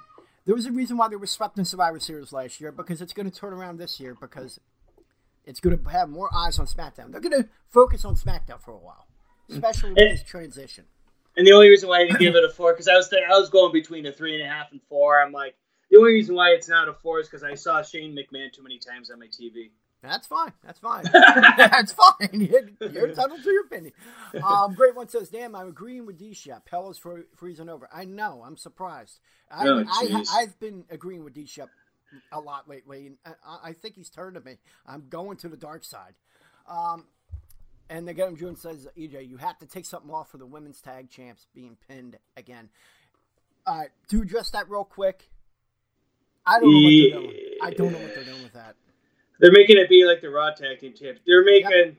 There was a reason why they were swept in Survivor Series last year because it's going to turn around this year because it's going to have more eyes on SmackDown. They're going to focus on SmackDown for a while, especially with and, this transition. And the only reason why I didn't give it a four because I was I was going between a three and a half and four. I'm like the only reason why it's not a four is because I saw Shane McMahon too many times on my TV. That's fine. That's fine. That's fine. You're entitled to your opinion. Um, Great one says, "Damn, I'm agreeing with D Shep. Hell is for, freezing over." I know. I'm surprised. I, oh, I, have been agreeing with D Shep a lot lately, and I, I, think he's turned to me. I'm going to the dark side. Um, and again, June says, "EJ, you have to take something off for the women's tag champs being pinned again." Uh, to address that real quick, I don't know what they're doing. I don't know what they're doing with that. They're making it be like the Raw tag team tips. They're making. Yep.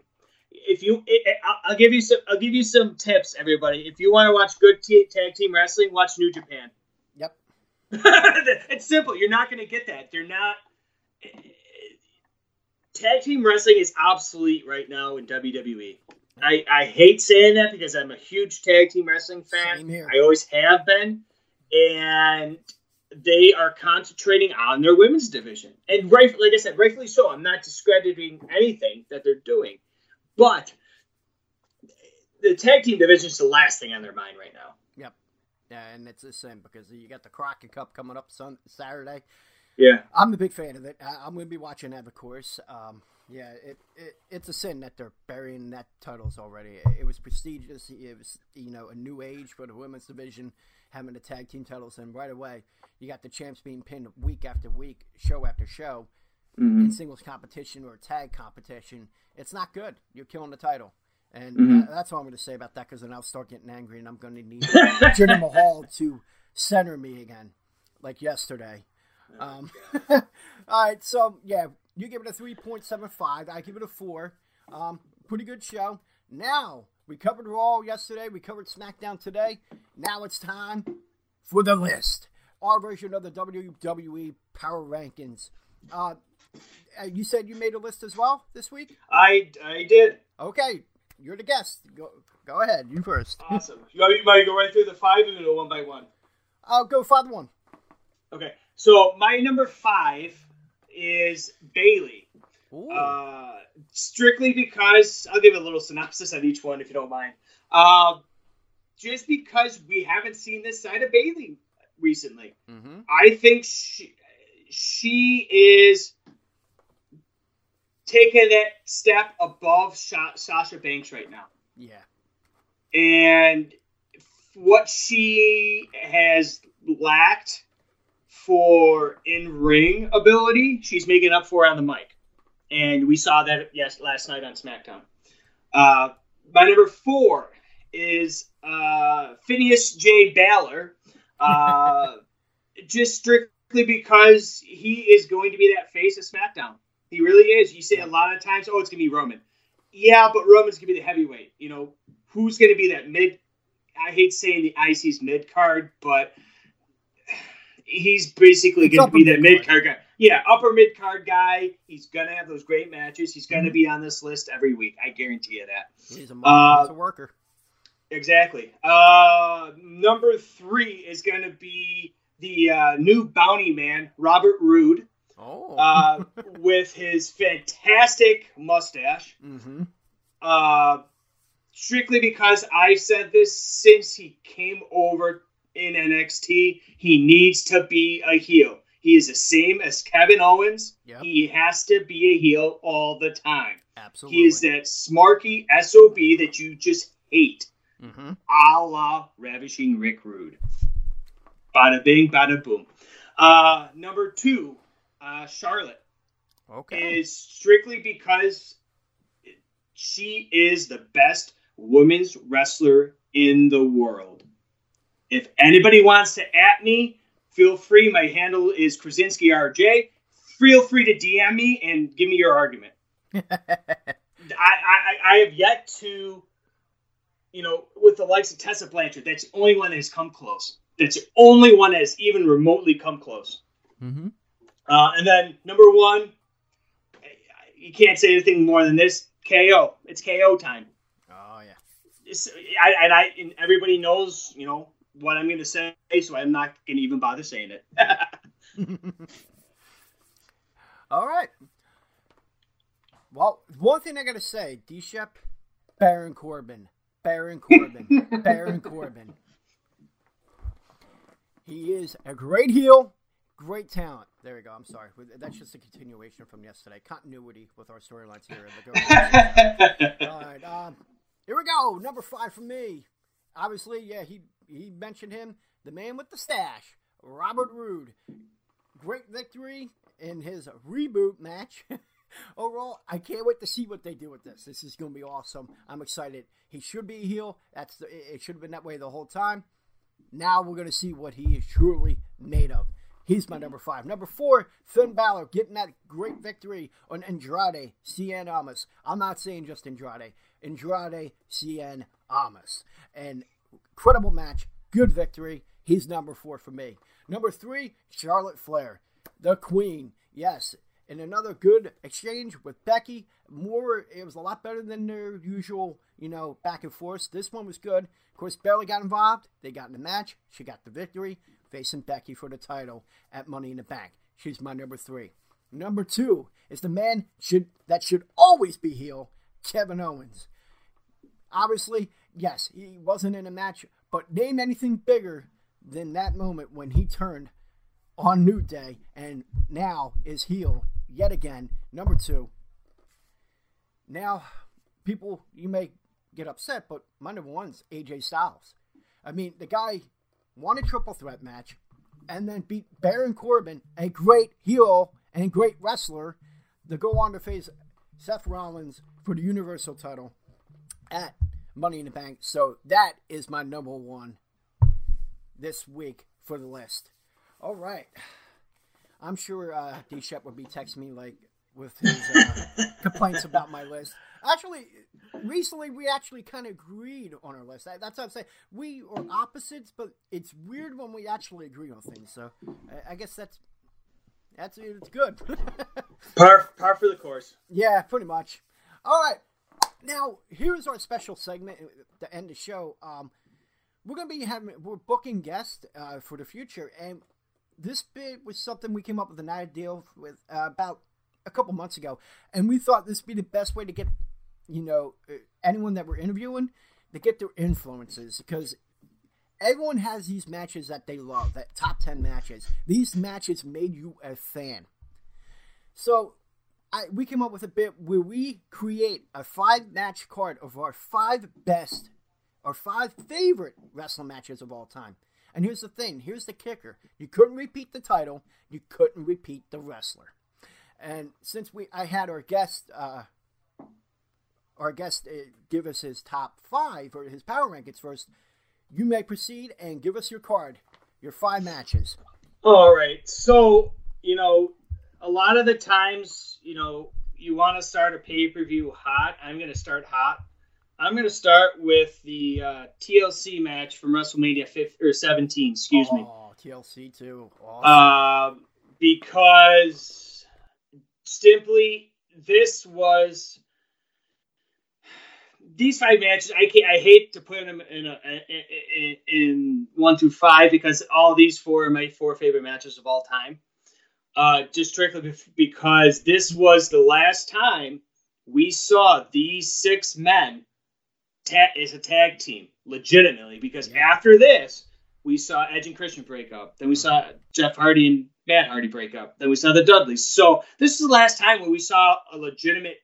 If you, it, I'll give you some. I'll give you some tips, everybody. If you want to watch good t- tag team wrestling, watch New Japan. Yep. it's simple. You're not going to get that. They're not. Tag team wrestling is obsolete right now in WWE. I, I hate saying that because I'm a huge tag team wrestling fan. I always have been. And they are concentrating on their women's division. And right, like I said, rightfully so. I'm not discrediting anything that they're doing, but the tag team division is the last thing on their mind right now. Yep. Yeah, and it's the same because you got the Crockett Cup coming up Sun Saturday. Yeah, I'm a big fan of it. I, am going to be watching that, of course. Um, yeah, it, it, it's a sin that they're burying that titles already. It, it was prestigious. It was you know a new age for the women's division having the tag team titles, and right away you got the champs being pinned week after week, show after show, mm-hmm. in singles competition or tag competition. It's not good. You're killing the title. And mm-hmm. that's all I'm going to say about that because then I'll start getting angry and I'm going to need Jinder Mahal to center me again, like yesterday. Um, all right, so yeah, you give it a 3.75. I give it a 4. Um, pretty good show. Now, we covered Raw yesterday. We covered SmackDown today. Now it's time for the list. Our version of the WWE Power Rankings. Uh, you said you made a list as well this week? I, I did. Okay, you're the guest. Go go ahead. You first. Awesome. You want me to go right through the five or go one by one? I'll go five one. Okay. So my number five is Bayley. Uh, strictly because I'll give a little synopsis of each one if you don't mind. Uh, just because we haven't seen this side of Bayley recently, mm-hmm. I think she she is taking that step above Sasha Banks right now. Yeah. And what she has lacked for in ring ability, she's making up for on the mic. And we saw that yes last night on SmackDown. Uh, my number four is uh, Phineas J. Balor. Uh, just strictly because he is going to be that face of SmackDown. He really is. You say a lot of times, oh, it's gonna be Roman. Yeah, but Roman's gonna be the heavyweight. You know, who's gonna be that mid? I hate saying the IC's mid card, but he's basically it's gonna be that mid card guy. Yeah, upper mid card guy. He's gonna have those great matches. He's gonna mm-hmm. be on this list every week. I guarantee you that. He's a, uh, he's a worker. Exactly. Uh, number three is gonna be the uh, new bounty man, Robert Roode. Oh. uh, with his fantastic mustache. Mm-hmm. Uh, strictly because I've said this since he came over in NXT, he needs to be a heel. He is the same as Kevin Owens. Yep. He has to be a heel all the time. Absolutely. He is that smarky SOB that you just hate. Mm-hmm. A la Ravishing Rick Rude. Bada bing, bada boom. Uh, number two, uh, Charlotte. Okay. Is strictly because she is the best women's wrestler in the world. If anybody wants to at me, feel free. My handle is Krasinski RJ. Feel free to DM me and give me your argument. I, I, I have yet to, you know, with the likes of Tessa Blanchard, that's the only one that has come close. That's the only one that has even remotely come close. Mm-hmm. Uh, and then number one, you can't say anything more than this. KO. It's KO time. Oh yeah. It's, I, and I and everybody knows, you know, what I'm going to say, so I'm not going to even bother saying it. All right. Well, one thing I got to say, D Shep, Baron Corbin, Baron Corbin, Baron Corbin. He is a great heel. Great talent. There we go. I'm sorry. That's just a continuation from yesterday. Continuity with our storylines here. All right. Um, here we go. Number five for me. Obviously, yeah, he he mentioned him. The man with the stash, Robert Roode. Great victory in his reboot match. Overall, I can't wait to see what they do with this. This is going to be awesome. I'm excited. He should be a heel. That's the, it should have been that way the whole time. Now we're going to see what he is truly made of. He's my number five. Number four, Finn Balor getting that great victory on Andrade Cien Almas. I'm not saying just Andrade. Andrade Cien Almas. An incredible match. Good victory. He's number four for me. Number three, Charlotte Flair. The Queen. Yes. And another good exchange with Becky. More, it was a lot better than their usual, you know, back and forth. This one was good. Of course, Bayley got involved. They got in the match. She got the victory facing Becky for the title at Money in the Bank. She's my number three. Number two is the man should that should always be heel, Kevin Owens. Obviously, yes, he wasn't in a match, but name anything bigger than that moment when he turned on New Day and now is heel yet again. Number two. Now, people, you may get upset, but my number one is AJ Styles. I mean, the guy won a triple threat match, and then beat Baron Corbin, a great heel and great wrestler, to go on to face Seth Rollins for the Universal title at Money in the Bank. So that is my number one. this week for the list. All right. I'm sure uh, D Shep would be texting me like with his uh, complaints about my list. Actually, recently we actually kind of agreed on our list. That's what I'm saying. We are opposites, but it's weird when we actually agree on things. So I, I guess that's that's it's good. par par for the course. Yeah, pretty much. All right. Now here's our special segment to end the show. Um, we're gonna be having we're booking guests uh, for the future, and this bit was something we came up with an idea with uh, about a couple months ago, and we thought this would be the best way to get, you know, uh, anyone that we're interviewing to get their influences because everyone has these matches that they love, that top ten matches. These matches made you a fan. So, I we came up with a bit where we create a five match card of our five best or five favorite wrestling matches of all time. And here's the thing here's the kicker you couldn't repeat the title, you couldn't repeat the wrestler. And since we, I had our guest, uh, our guest uh, give us his top five or his power rankings first, you may proceed and give us your card, your five matches. All right. So, you know, a lot of the times, you know, you want to start a pay per view hot. I'm going to start hot. I'm going to start with the uh, TLC match from WrestleMania 15, or 17. Excuse oh, me. Oh, TLC too. Awesome. Uh, because simply this was these five matches. I can't, I hate to put them in, a, in, in one through five because all these four are my four favorite matches of all time. Uh, just strictly because this was the last time we saw these six men ta- is a tag team legitimately because after this we saw Edge and Christian break up. Then we saw Jeff Hardy and Matt Hardy break up. Then we saw the Dudleys. So this is the last time when we saw a legitimate,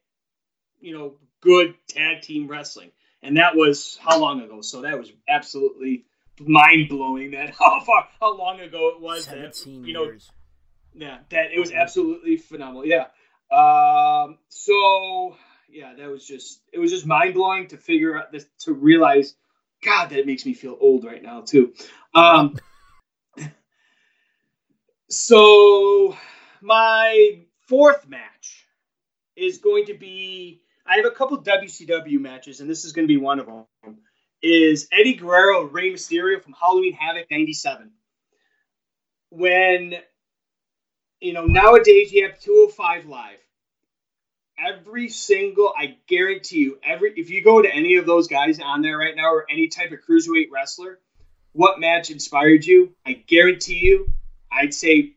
you know, good tag team wrestling. And that was how long ago? So that was absolutely mind blowing that how far how long ago it was that you know years. Yeah that it was absolutely phenomenal yeah um so yeah, that was just it was just mind blowing to figure out this to realize, God, that makes me feel old right now too. Um, so my fourth match is going to be I have a couple WCW matches, and this is going to be one of them. Is Eddie Guerrero Rey Mysterio from Halloween Havoc '97? When you know nowadays you have 205 live every single I guarantee you every if you go to any of those guys on there right now or any type of cruiserweight wrestler, what match inspired you? I guarantee you, I'd say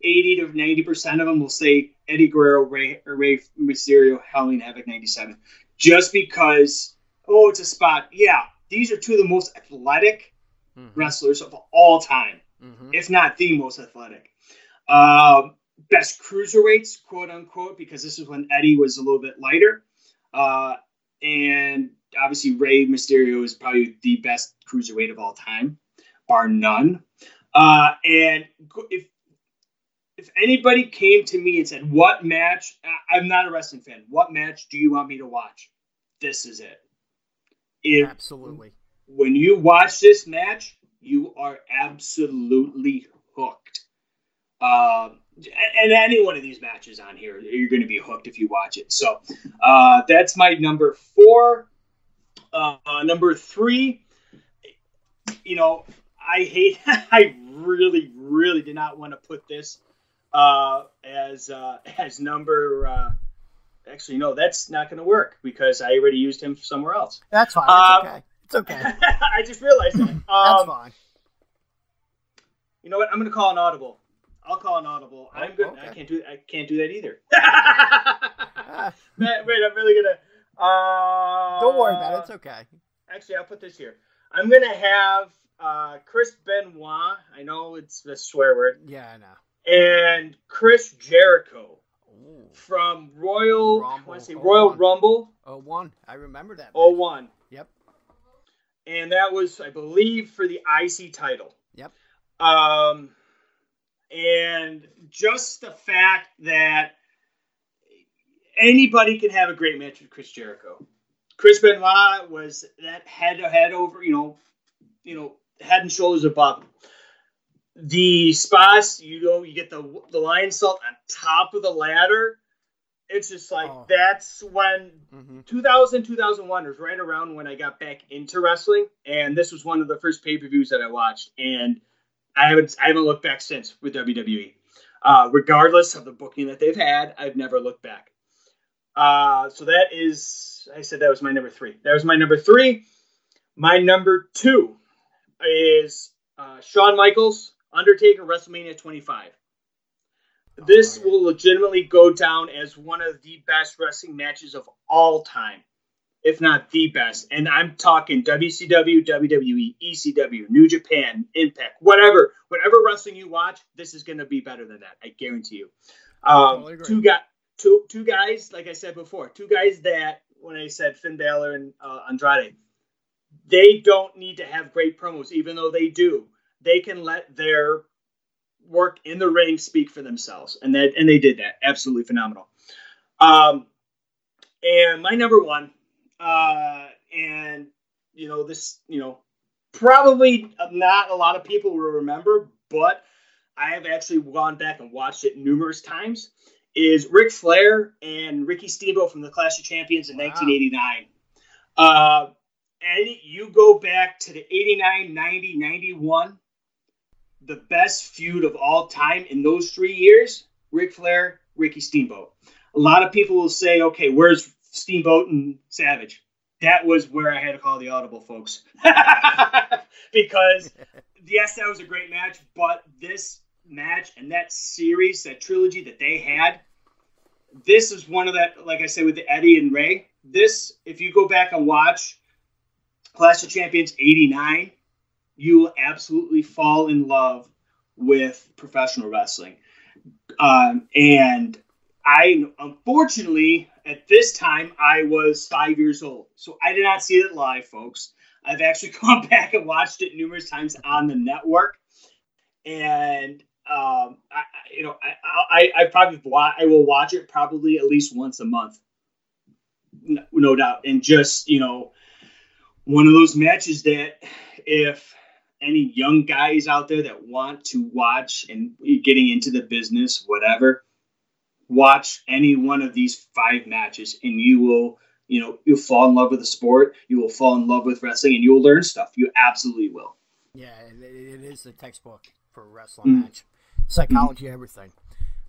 80 to 90 percent of them will say Eddie Guerrero, Rey, or Rey Mysterio, Halloween Havoc '97, just because oh it's a spot. Yeah, these are two of the most athletic mm-hmm. wrestlers of all time, mm-hmm. if not the most athletic. Um, best cruiserweights, quote unquote, because this is when Eddie was a little bit lighter. Uh, and obviously, Rey Mysterio is probably the best cruiserweight of all time, bar none. Uh, and if if anybody came to me and said, "What match?" I'm not a wrestling fan. What match do you want me to watch? This is it. If, Absolutely. When you watch this match, you are absolutely hooked. Um, and any one of these matches on here, you're going to be hooked if you watch it. So uh, that's my number four. Uh, number three, you know, I hate, I really, really did not want to put this uh, as uh, as number. Uh, actually, no, that's not going to work because I already used him somewhere else. That's fine. That's um, okay. It's okay. I just realized that. Um, that's fine. You know what? I'm going to call an audible. I'll call an audible. Oh, I'm good. Okay. I can't do. I can't do that either. Man, wait, I'm really gonna. Uh, Don't worry about it. It's okay. Actually, I'll put this here. I'm gonna have uh, Chris Benoit. I know it's the swear word. Yeah, I know. And Chris Jericho Ooh. from Royal. Rumble. I say Royal 01. Rumble. Oh one. I remember that. Oh one. Yep. And that was, I believe, for the IC title. Yep. Um and just the fact that anybody can have a great match with Chris Jericho. Chris Benoit was that head to head over, you know, you know, head and shoulders above. The spots, you know, you get the the Lionsault on top of the ladder. It's just like Oh. that's when Mhm. 2000 2001 was right around when I got back into wrestling, and this was one of the first pay per views that I watched, and I haven't I haven't looked back since with WWE. Uh, regardless of the booking that they've had, I've never looked back. Uh, so that is, I said that was my number three. That was my number three. My number two is uh, Shawn Michaels, Undertaker, WrestleMania 25. This Oh, will legitimately go down as one of the best wrestling matches of all time, if not the best. And I'm talking WCW, WWE, ECW, New Japan, Impact, whatever, whatever wrestling you watch, this is going to be better than that. I guarantee you. Um, Totally two guys, two two guys, like I said before, two guys that when I said Finn Balor and uh, Andrade, they don't need to have great promos, even though they do. They can let their work in the ring speak for themselves, and that and they did that. Absolutely phenomenal. Um, and my number one, uh, and you know this, you know, probably not a lot of people will remember, but I have actually gone back and watched it numerous times. Is Ric Flair and Ricky Steamboat from the Clash of Champions in Wow. 1989. Uh, and you go back to the 89, 90, 91, the best feud of all time in those three years, Ric Flair, Ricky Steamboat. A lot of people will say, okay, where's Steamboat and Savage? That was where I had to call the audible, folks. because, yes, that was a great match, but this match and that series, that trilogy that they had, this is one of that, like I said, with the Eddie and Rey. This, if you go back and watch Clash of Champions 89, you will absolutely fall in love with professional wrestling. Um, and I, unfortunately, at this time, I was five years old. So I did not see it live, folks. I've actually gone back and watched it numerous times on the network. And, um, I, you know, I, I, I probably, I will watch it probably at least once a month. No, no doubt. And just, you know, one of those matches that if any young guys out there that want to watch and getting into the business, whatever, watch any one of these five matches and you will, you know, you'll fall in love with the sport, you will fall in love with wrestling, and you'll learn stuff. You absolutely will. Yeah, it, is the textbook for a wrestling Mm. match. Psychology, everything.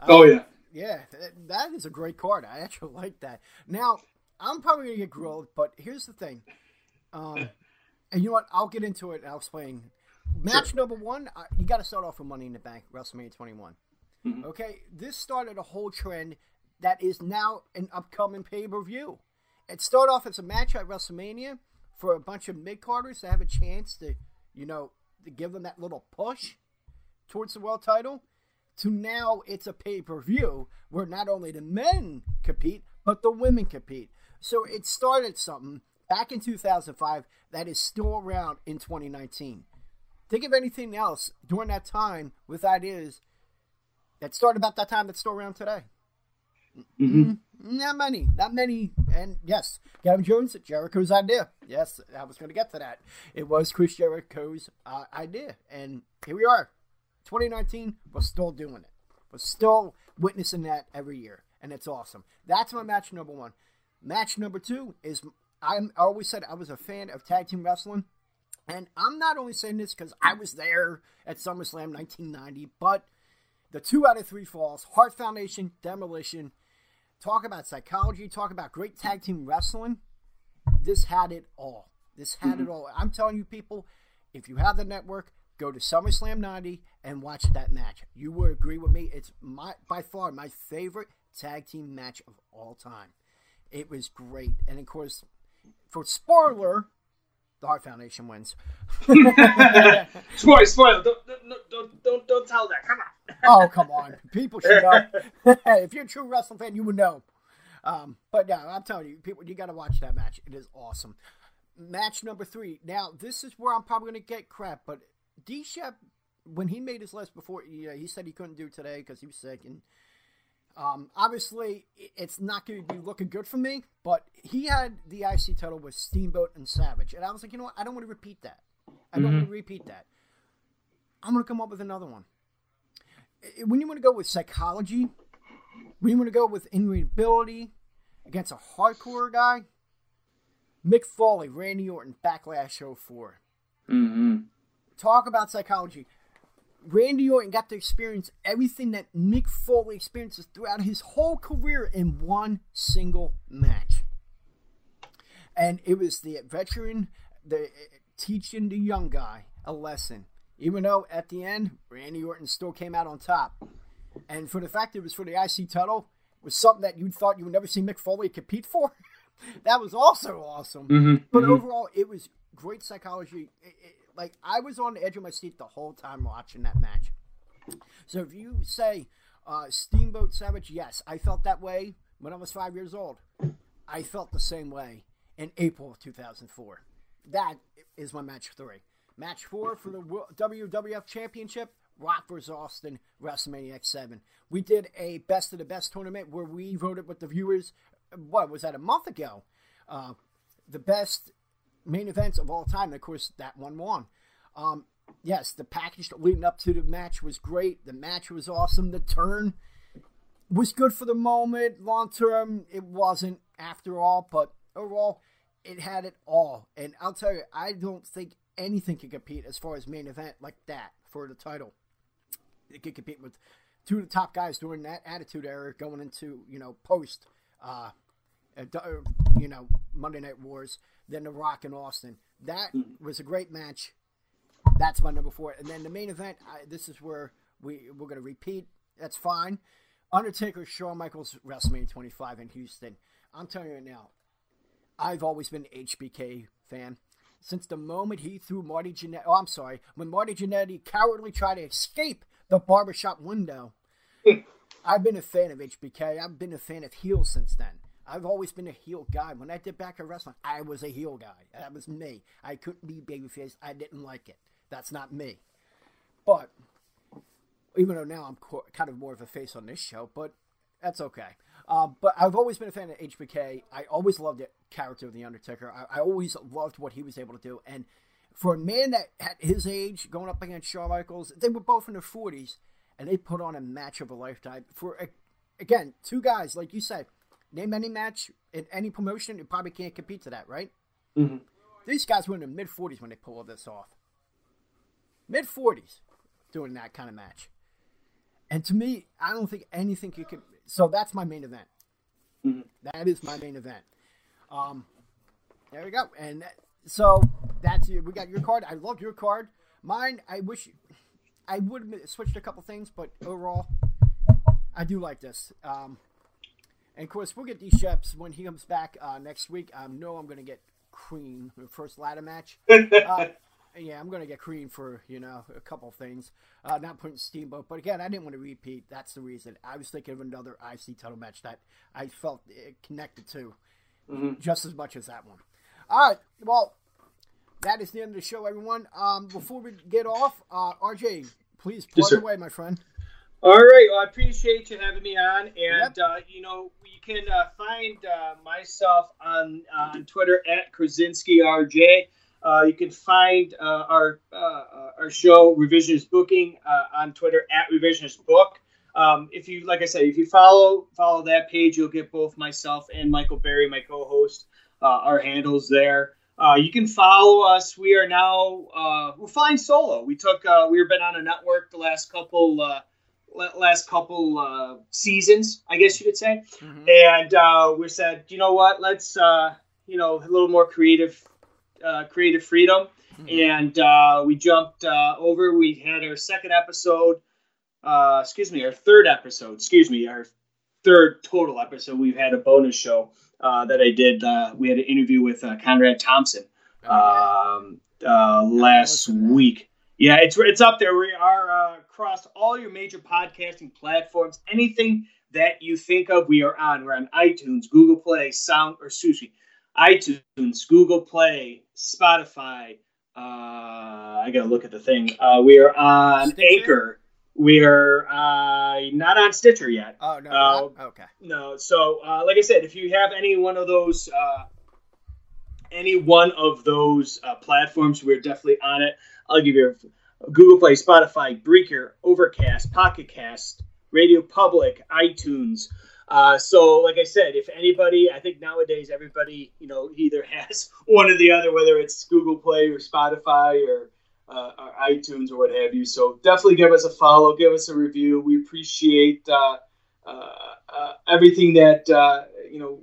Oh, Um, yeah. Yeah, that, is a great card. I actually like that. Now, I'm probably to get grilled, but here's the thing. Um, and you know what? I'll get into it and I'll explain. Match number one, uh, you got to start off with Money in the Bank, WrestleMania 21. Mhm. Okay, this started a whole trend that is now an upcoming pay per view. It started off as a match at WrestleMania for a bunch of mid carders to have a chance to, you know, to give them that little push towards the world title to now it's a pay per view where not only the men compete, but the women compete. So it started something back in 2005 that is still around in 2019. Think of anything else during that time with ideas that started about that time that's still around today. hmm Not many, not many. And yes, Gavin Jones, Jericho's idea. Yes, I was going to get to that. It was Chris Jericho's uh, idea. And here we are. 2019, we're still doing it. We're still witnessing that every year. And it's awesome. That's my match number one. Match number two is I'm, I always said I was a fan of tag team wrestling. And I'm not only saying this because I was there at SummerSlam 1990, but the two out of three falls, Heart Foundation, Demolition, talk about psychology, talk about great tag team wrestling. This had it all. This had it mm-hmm. all. I'm telling you, people, if you have the network, go to SummerSlam 90 and watch that match. You will agree with me. It's my by far my favorite tag team match of all time. It was great. And of course, for spoiler, the Heart Foundation wins. Spoil, spoil. Don't, don't, don't, don't, don't tell that. Come on. oh, come on. People should know. if you're a true wrestling fan, you would know. Um, but yeah, I'm telling you, people, you got to watch that match. It is awesome. Match number three. Now, this is where I'm probably going to get crap, but D Shep, when he made his list before, he, uh, he said he couldn't do it today because he was sick. And um, obviously, it's not going to be looking good for me, but he had the IC title with Steamboat and Savage. And I was like, you know what? I don't want to repeat that. I don't want to repeat that. I'm going to come up with another one. When you want to go with psychology, when you want to go with in-ring against a hardcore guy, Mick Foley, Randy Orton, Backlash 04. Mm-hmm. Talk about psychology. Randy Orton got to experience everything that Mick Foley experiences throughout his whole career in one single match. And it was the veteran, the teaching the young guy a lesson. Even though at the end, Randy Orton still came out on top. And for the fact it was for the IC title, was something that you thought you would never see Mick Foley compete for. that was also awesome. Mm-hmm. But overall, it was great psychology. It, it, like I was on the edge of my seat the whole time watching that match. So if you say uh, Steamboat Savage, yes, I felt that way when I was five years old. I felt the same way in April of 2004. That is my match three. Match four for the WWF Championship. Rock vs. Austin, WrestleMania X7. We did a best of the best tournament where we voted with the viewers. What was that, a month ago? Uh, the best main events of all time. And of course, that one won. Um, yes, the package leading up to the match was great. The match was awesome. The turn was good for the moment. Long term, it wasn't after all, but overall, it had it all. And I'll tell you, I don't think anything can compete as far as main event like that for the title. It could compete with two of the top guys during that Attitude Era going into you know post. Uh, uh, uh, you know, Monday Night Wars, then The Rock and Austin. That hmm. was a great match. That's my number four. And then the main event, I, this is where we, we're going to repeat. That's fine. Undertaker, Shawn Michaels, WrestleMania 25 in Houston. I'm telling you right now, I've always been an HBK fan. Since the moment he threw Marty Jannetty, oh, I'm sorry, when Marty Jannetty cowardly tried to escape the barbershop window, I've been a fan of HBK. I've been a fan of heel since then. I've always been a heel guy. When I did back at wrestling, I was a heel guy. That was me. I couldn't be babyface. I didn't like it. That's not me. But even though now I'm co- kind of more of a face on this show, but that's okay. Um, but I've always been a fan of HBK. I always loved the character of the Undertaker. I, I always loved what he was able to do. And for a man that at his age, going up against Shawn Michaels, they were both in their forties, and they put on a match of a lifetime. For a, again, two guys like you said, name any match in any promotion, you probably can't compete to that, right? Mm-hmm. These guys were in their mid forties when they pulled this off. Mid forties, doing that kind of match. And to me, I don't think anything you could. So that's my main event. Mhm. That is my main event. Um, there we go. And that, so that's you. we got your card. I love your card. Mine, I wish I would have switched a couple things, but overall, I do like this. Um, and of course, we'll get D Shep's when he comes back uh, next week. I know I'm going to get Cream the first ladder match. Uh, yeah, I'm going to get Cream for you know a couple things. Uh, not putting Steamboat, but again, I didn't want to repeat. That's the reason. I was thinking of another IC title match that I felt connected to Mhm. just as much as that one. All right, well, that is the end of the show, everyone. Um, before we get off, uh, RJ, please plug Yes, away, my friend. All right. Well, I appreciate you having me on, and Yep. uh, you know you can uh, find uh, myself on uh, on Twitter at Krasinski RJ. Uh, you can find uh, our uh, our show Revisionist Booking uh, on Twitter at Revisionist Book. Um, if you like I said, if you follow follow that page, you'll get both myself and Michael Berry, my co-host, uh, our handles there. Uh, you can follow us. We are now uh, we're flying solo. We took uh, we've been on a network the last couple uh, last couple uh, seasons, I guess you could say. Mm-hmm. And uh, we said, you know what? Let's uh, you know a little more creative uh, creative freedom. And uh, we jumped uh, over. We had our second episode. Uh, excuse me, our third episode. Excuse me, our third total episode. We've had a bonus show uh, that I did. Uh, we had an interview with uh, Conrad Thompson um, uh, last listen to that. week. Yeah, it's it's up there. We are uh, across all your major podcasting platforms. Anything that you think of, we are on. We're on iTunes, Google Play, Sound or Sushi. iTunes, Google Play, Spotify. Uh, I gotta look at the thing. Uh, we are on Stitcher? Anchor. We are uh, not on Stitcher yet. Oh no, Uh, not- okay. No. So, uh, like I said, if you have any one of those uh, any one of those uh, platforms, we're definitely on it. I'll give you Google Play, Spotify, Breaker, Overcast, Pocket Cast, Radio Public, iTunes. Uh, so, like I said, if anybody, I think nowadays everybody, you know, either has one or the other, whether it's Google Play or Spotify or, uh, or iTunes or what have you. So, definitely give us a follow, give us a review. We appreciate uh, uh, uh everything that uh, you know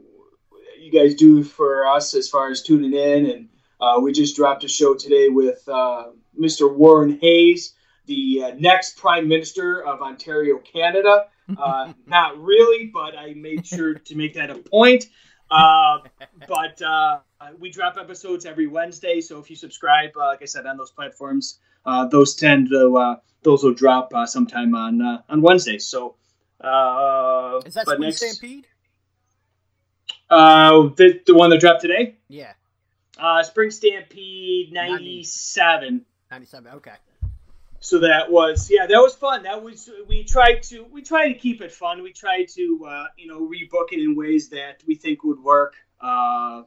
you guys do for us as far as tuning in. And we just dropped a show today with Mr. Warren Hayes, the next Prime Minister of Ontario, Canada. Uh, not really, but I made sure to make that a point. Uh, but uh, we drop episodes every Wednesday, so if you subscribe, uh, like I said, on those platforms, uh, those tend to uh, those will drop sometime on on Wednesday. So is that Spring next, Stampede? the the one that dropped today? Yeah. Spring Stampede ninety seven. Ninety seven. Okay. So that was yeah that was fun. That was we tried to we tried to keep it fun. We tried to uh, you know rebook it in ways that we think would work uh,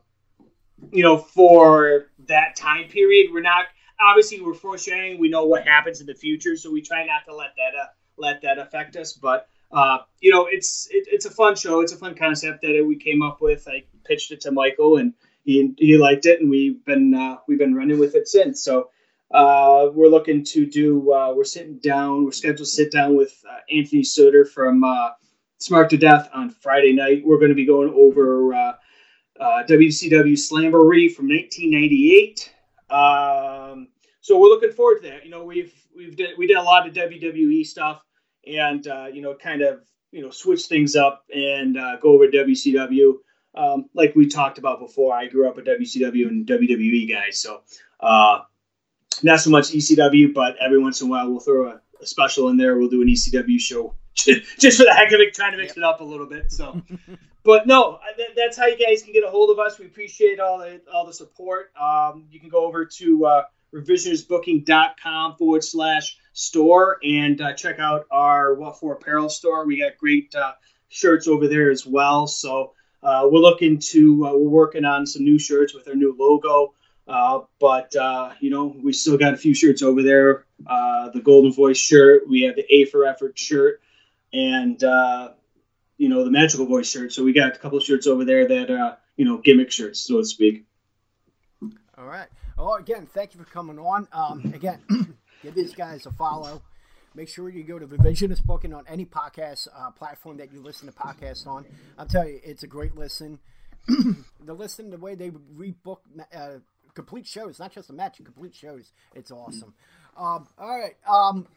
you know for that time period. We're not obviously we're foreshadowing. We know what happens in the future so we try not to let that uh, let that affect us. But uh, you know it's it, it's a fun show. It's a fun concept that we came up with. I pitched it to michael and he, he liked it and we've been uh, we've been running with it since. So uh, we're looking to do. Uh, we're sitting down. We're scheduled to sit down with uh, Anthony Soder from uh, Smart to Death on Friday night. We're going to be going over WCW uh, Slamboree from 1998. Um, so we're looking forward to that. You know, we've we've did, we did a lot of WWE stuff, and uh, you know, kind of you know switch things up and go over WCW. Um, like we talked about before, I grew up a WCW and WWE guy, so uh, not so much ECW, but every once in a while we'll throw a, a special in there. We'll do an ECW show just for the heck of it, trying to mix it up a little bit. So, but no, that's how you guys can get a hold of us. We appreciate all the all the support. Um, you can go over to uh, revisionistbooking.com forward slash store and uh, check out our What For Apparel store. We got great uh, shirts over there as well. So uh, we're looking to uh, we're working on some new shirts with our new logo. Uh, but uh, you know, we still got a few shirts over there. Uh, the Golden Voice shirt, we have the A for Effort shirt, and uh, you know the Magical Voice shirt. So we got a couple of shirts over there that uh, you know gimmick shirts, so to speak. All right. Well, again, thank you for coming on. Um, again, give these guys a follow. Make sure you go to Revisionist Booking on any podcast uh, platform that you listen to podcasts on. I'll tell you, it's a great listen. the listen, the way they rebook complete shows, not just a match, complete shows. It's awesome. Um, all right. Um,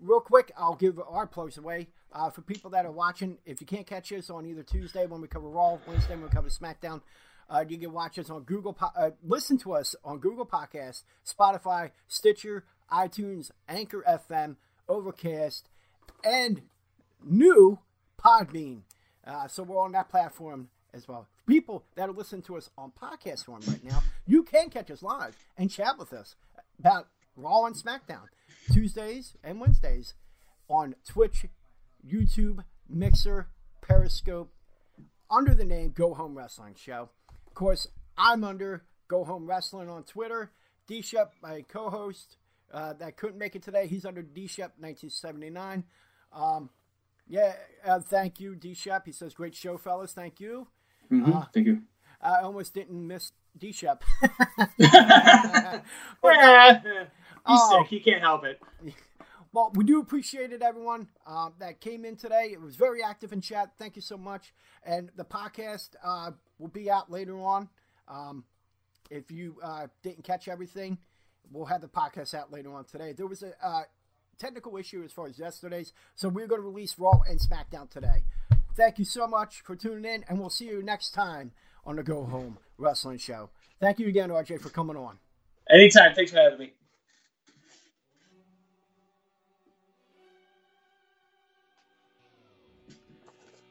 real quick, I'll give our plugs away. Uh, for people that are watching, if you can't catch us on either Tuesday when we cover Raw, Wednesday when we cover SmackDown, uh, you can watch us on Google. Po- uh, listen to us on Google Podcasts, Spotify, Stitcher, iTunes, Anchor FM, Overcast, and new Podbean. Uh, so we're on that platform as well. People that are listening to us on podcast form right now, you can catch us live and chat with us about Raw and SmackDown Tuesdays and Wednesdays on Twitch, YouTube, Mixer, Periscope, under the name Go Home Wrestling Show. Of course, I'm under Go Home Wrestling on Twitter. D Shep, my co host, uh, that couldn't make it today, he's under D Shep 1979. Um, yeah, uh, thank you, D Shep. He says, Great show, fellas. Thank you. Mm-hmm. Uh, Thank you. I almost didn't miss D Shep. He's oh. sick. He can't help it. Well, we do appreciate it, everyone uh, that came in today. It was very active in chat. Thank you so much. And the podcast uh, will be out later on. Um, if you uh, didn't catch everything, we'll have the podcast out later on today. There was a uh, technical issue as far as yesterday's, so we're going to release Raw and SmackDown today. Thank you so much for tuning in, and we'll see you next time on the Go Home Wrestling Show. Thank you again, RJ, for coming on. Anytime. Thanks for having me.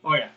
Oh, yeah.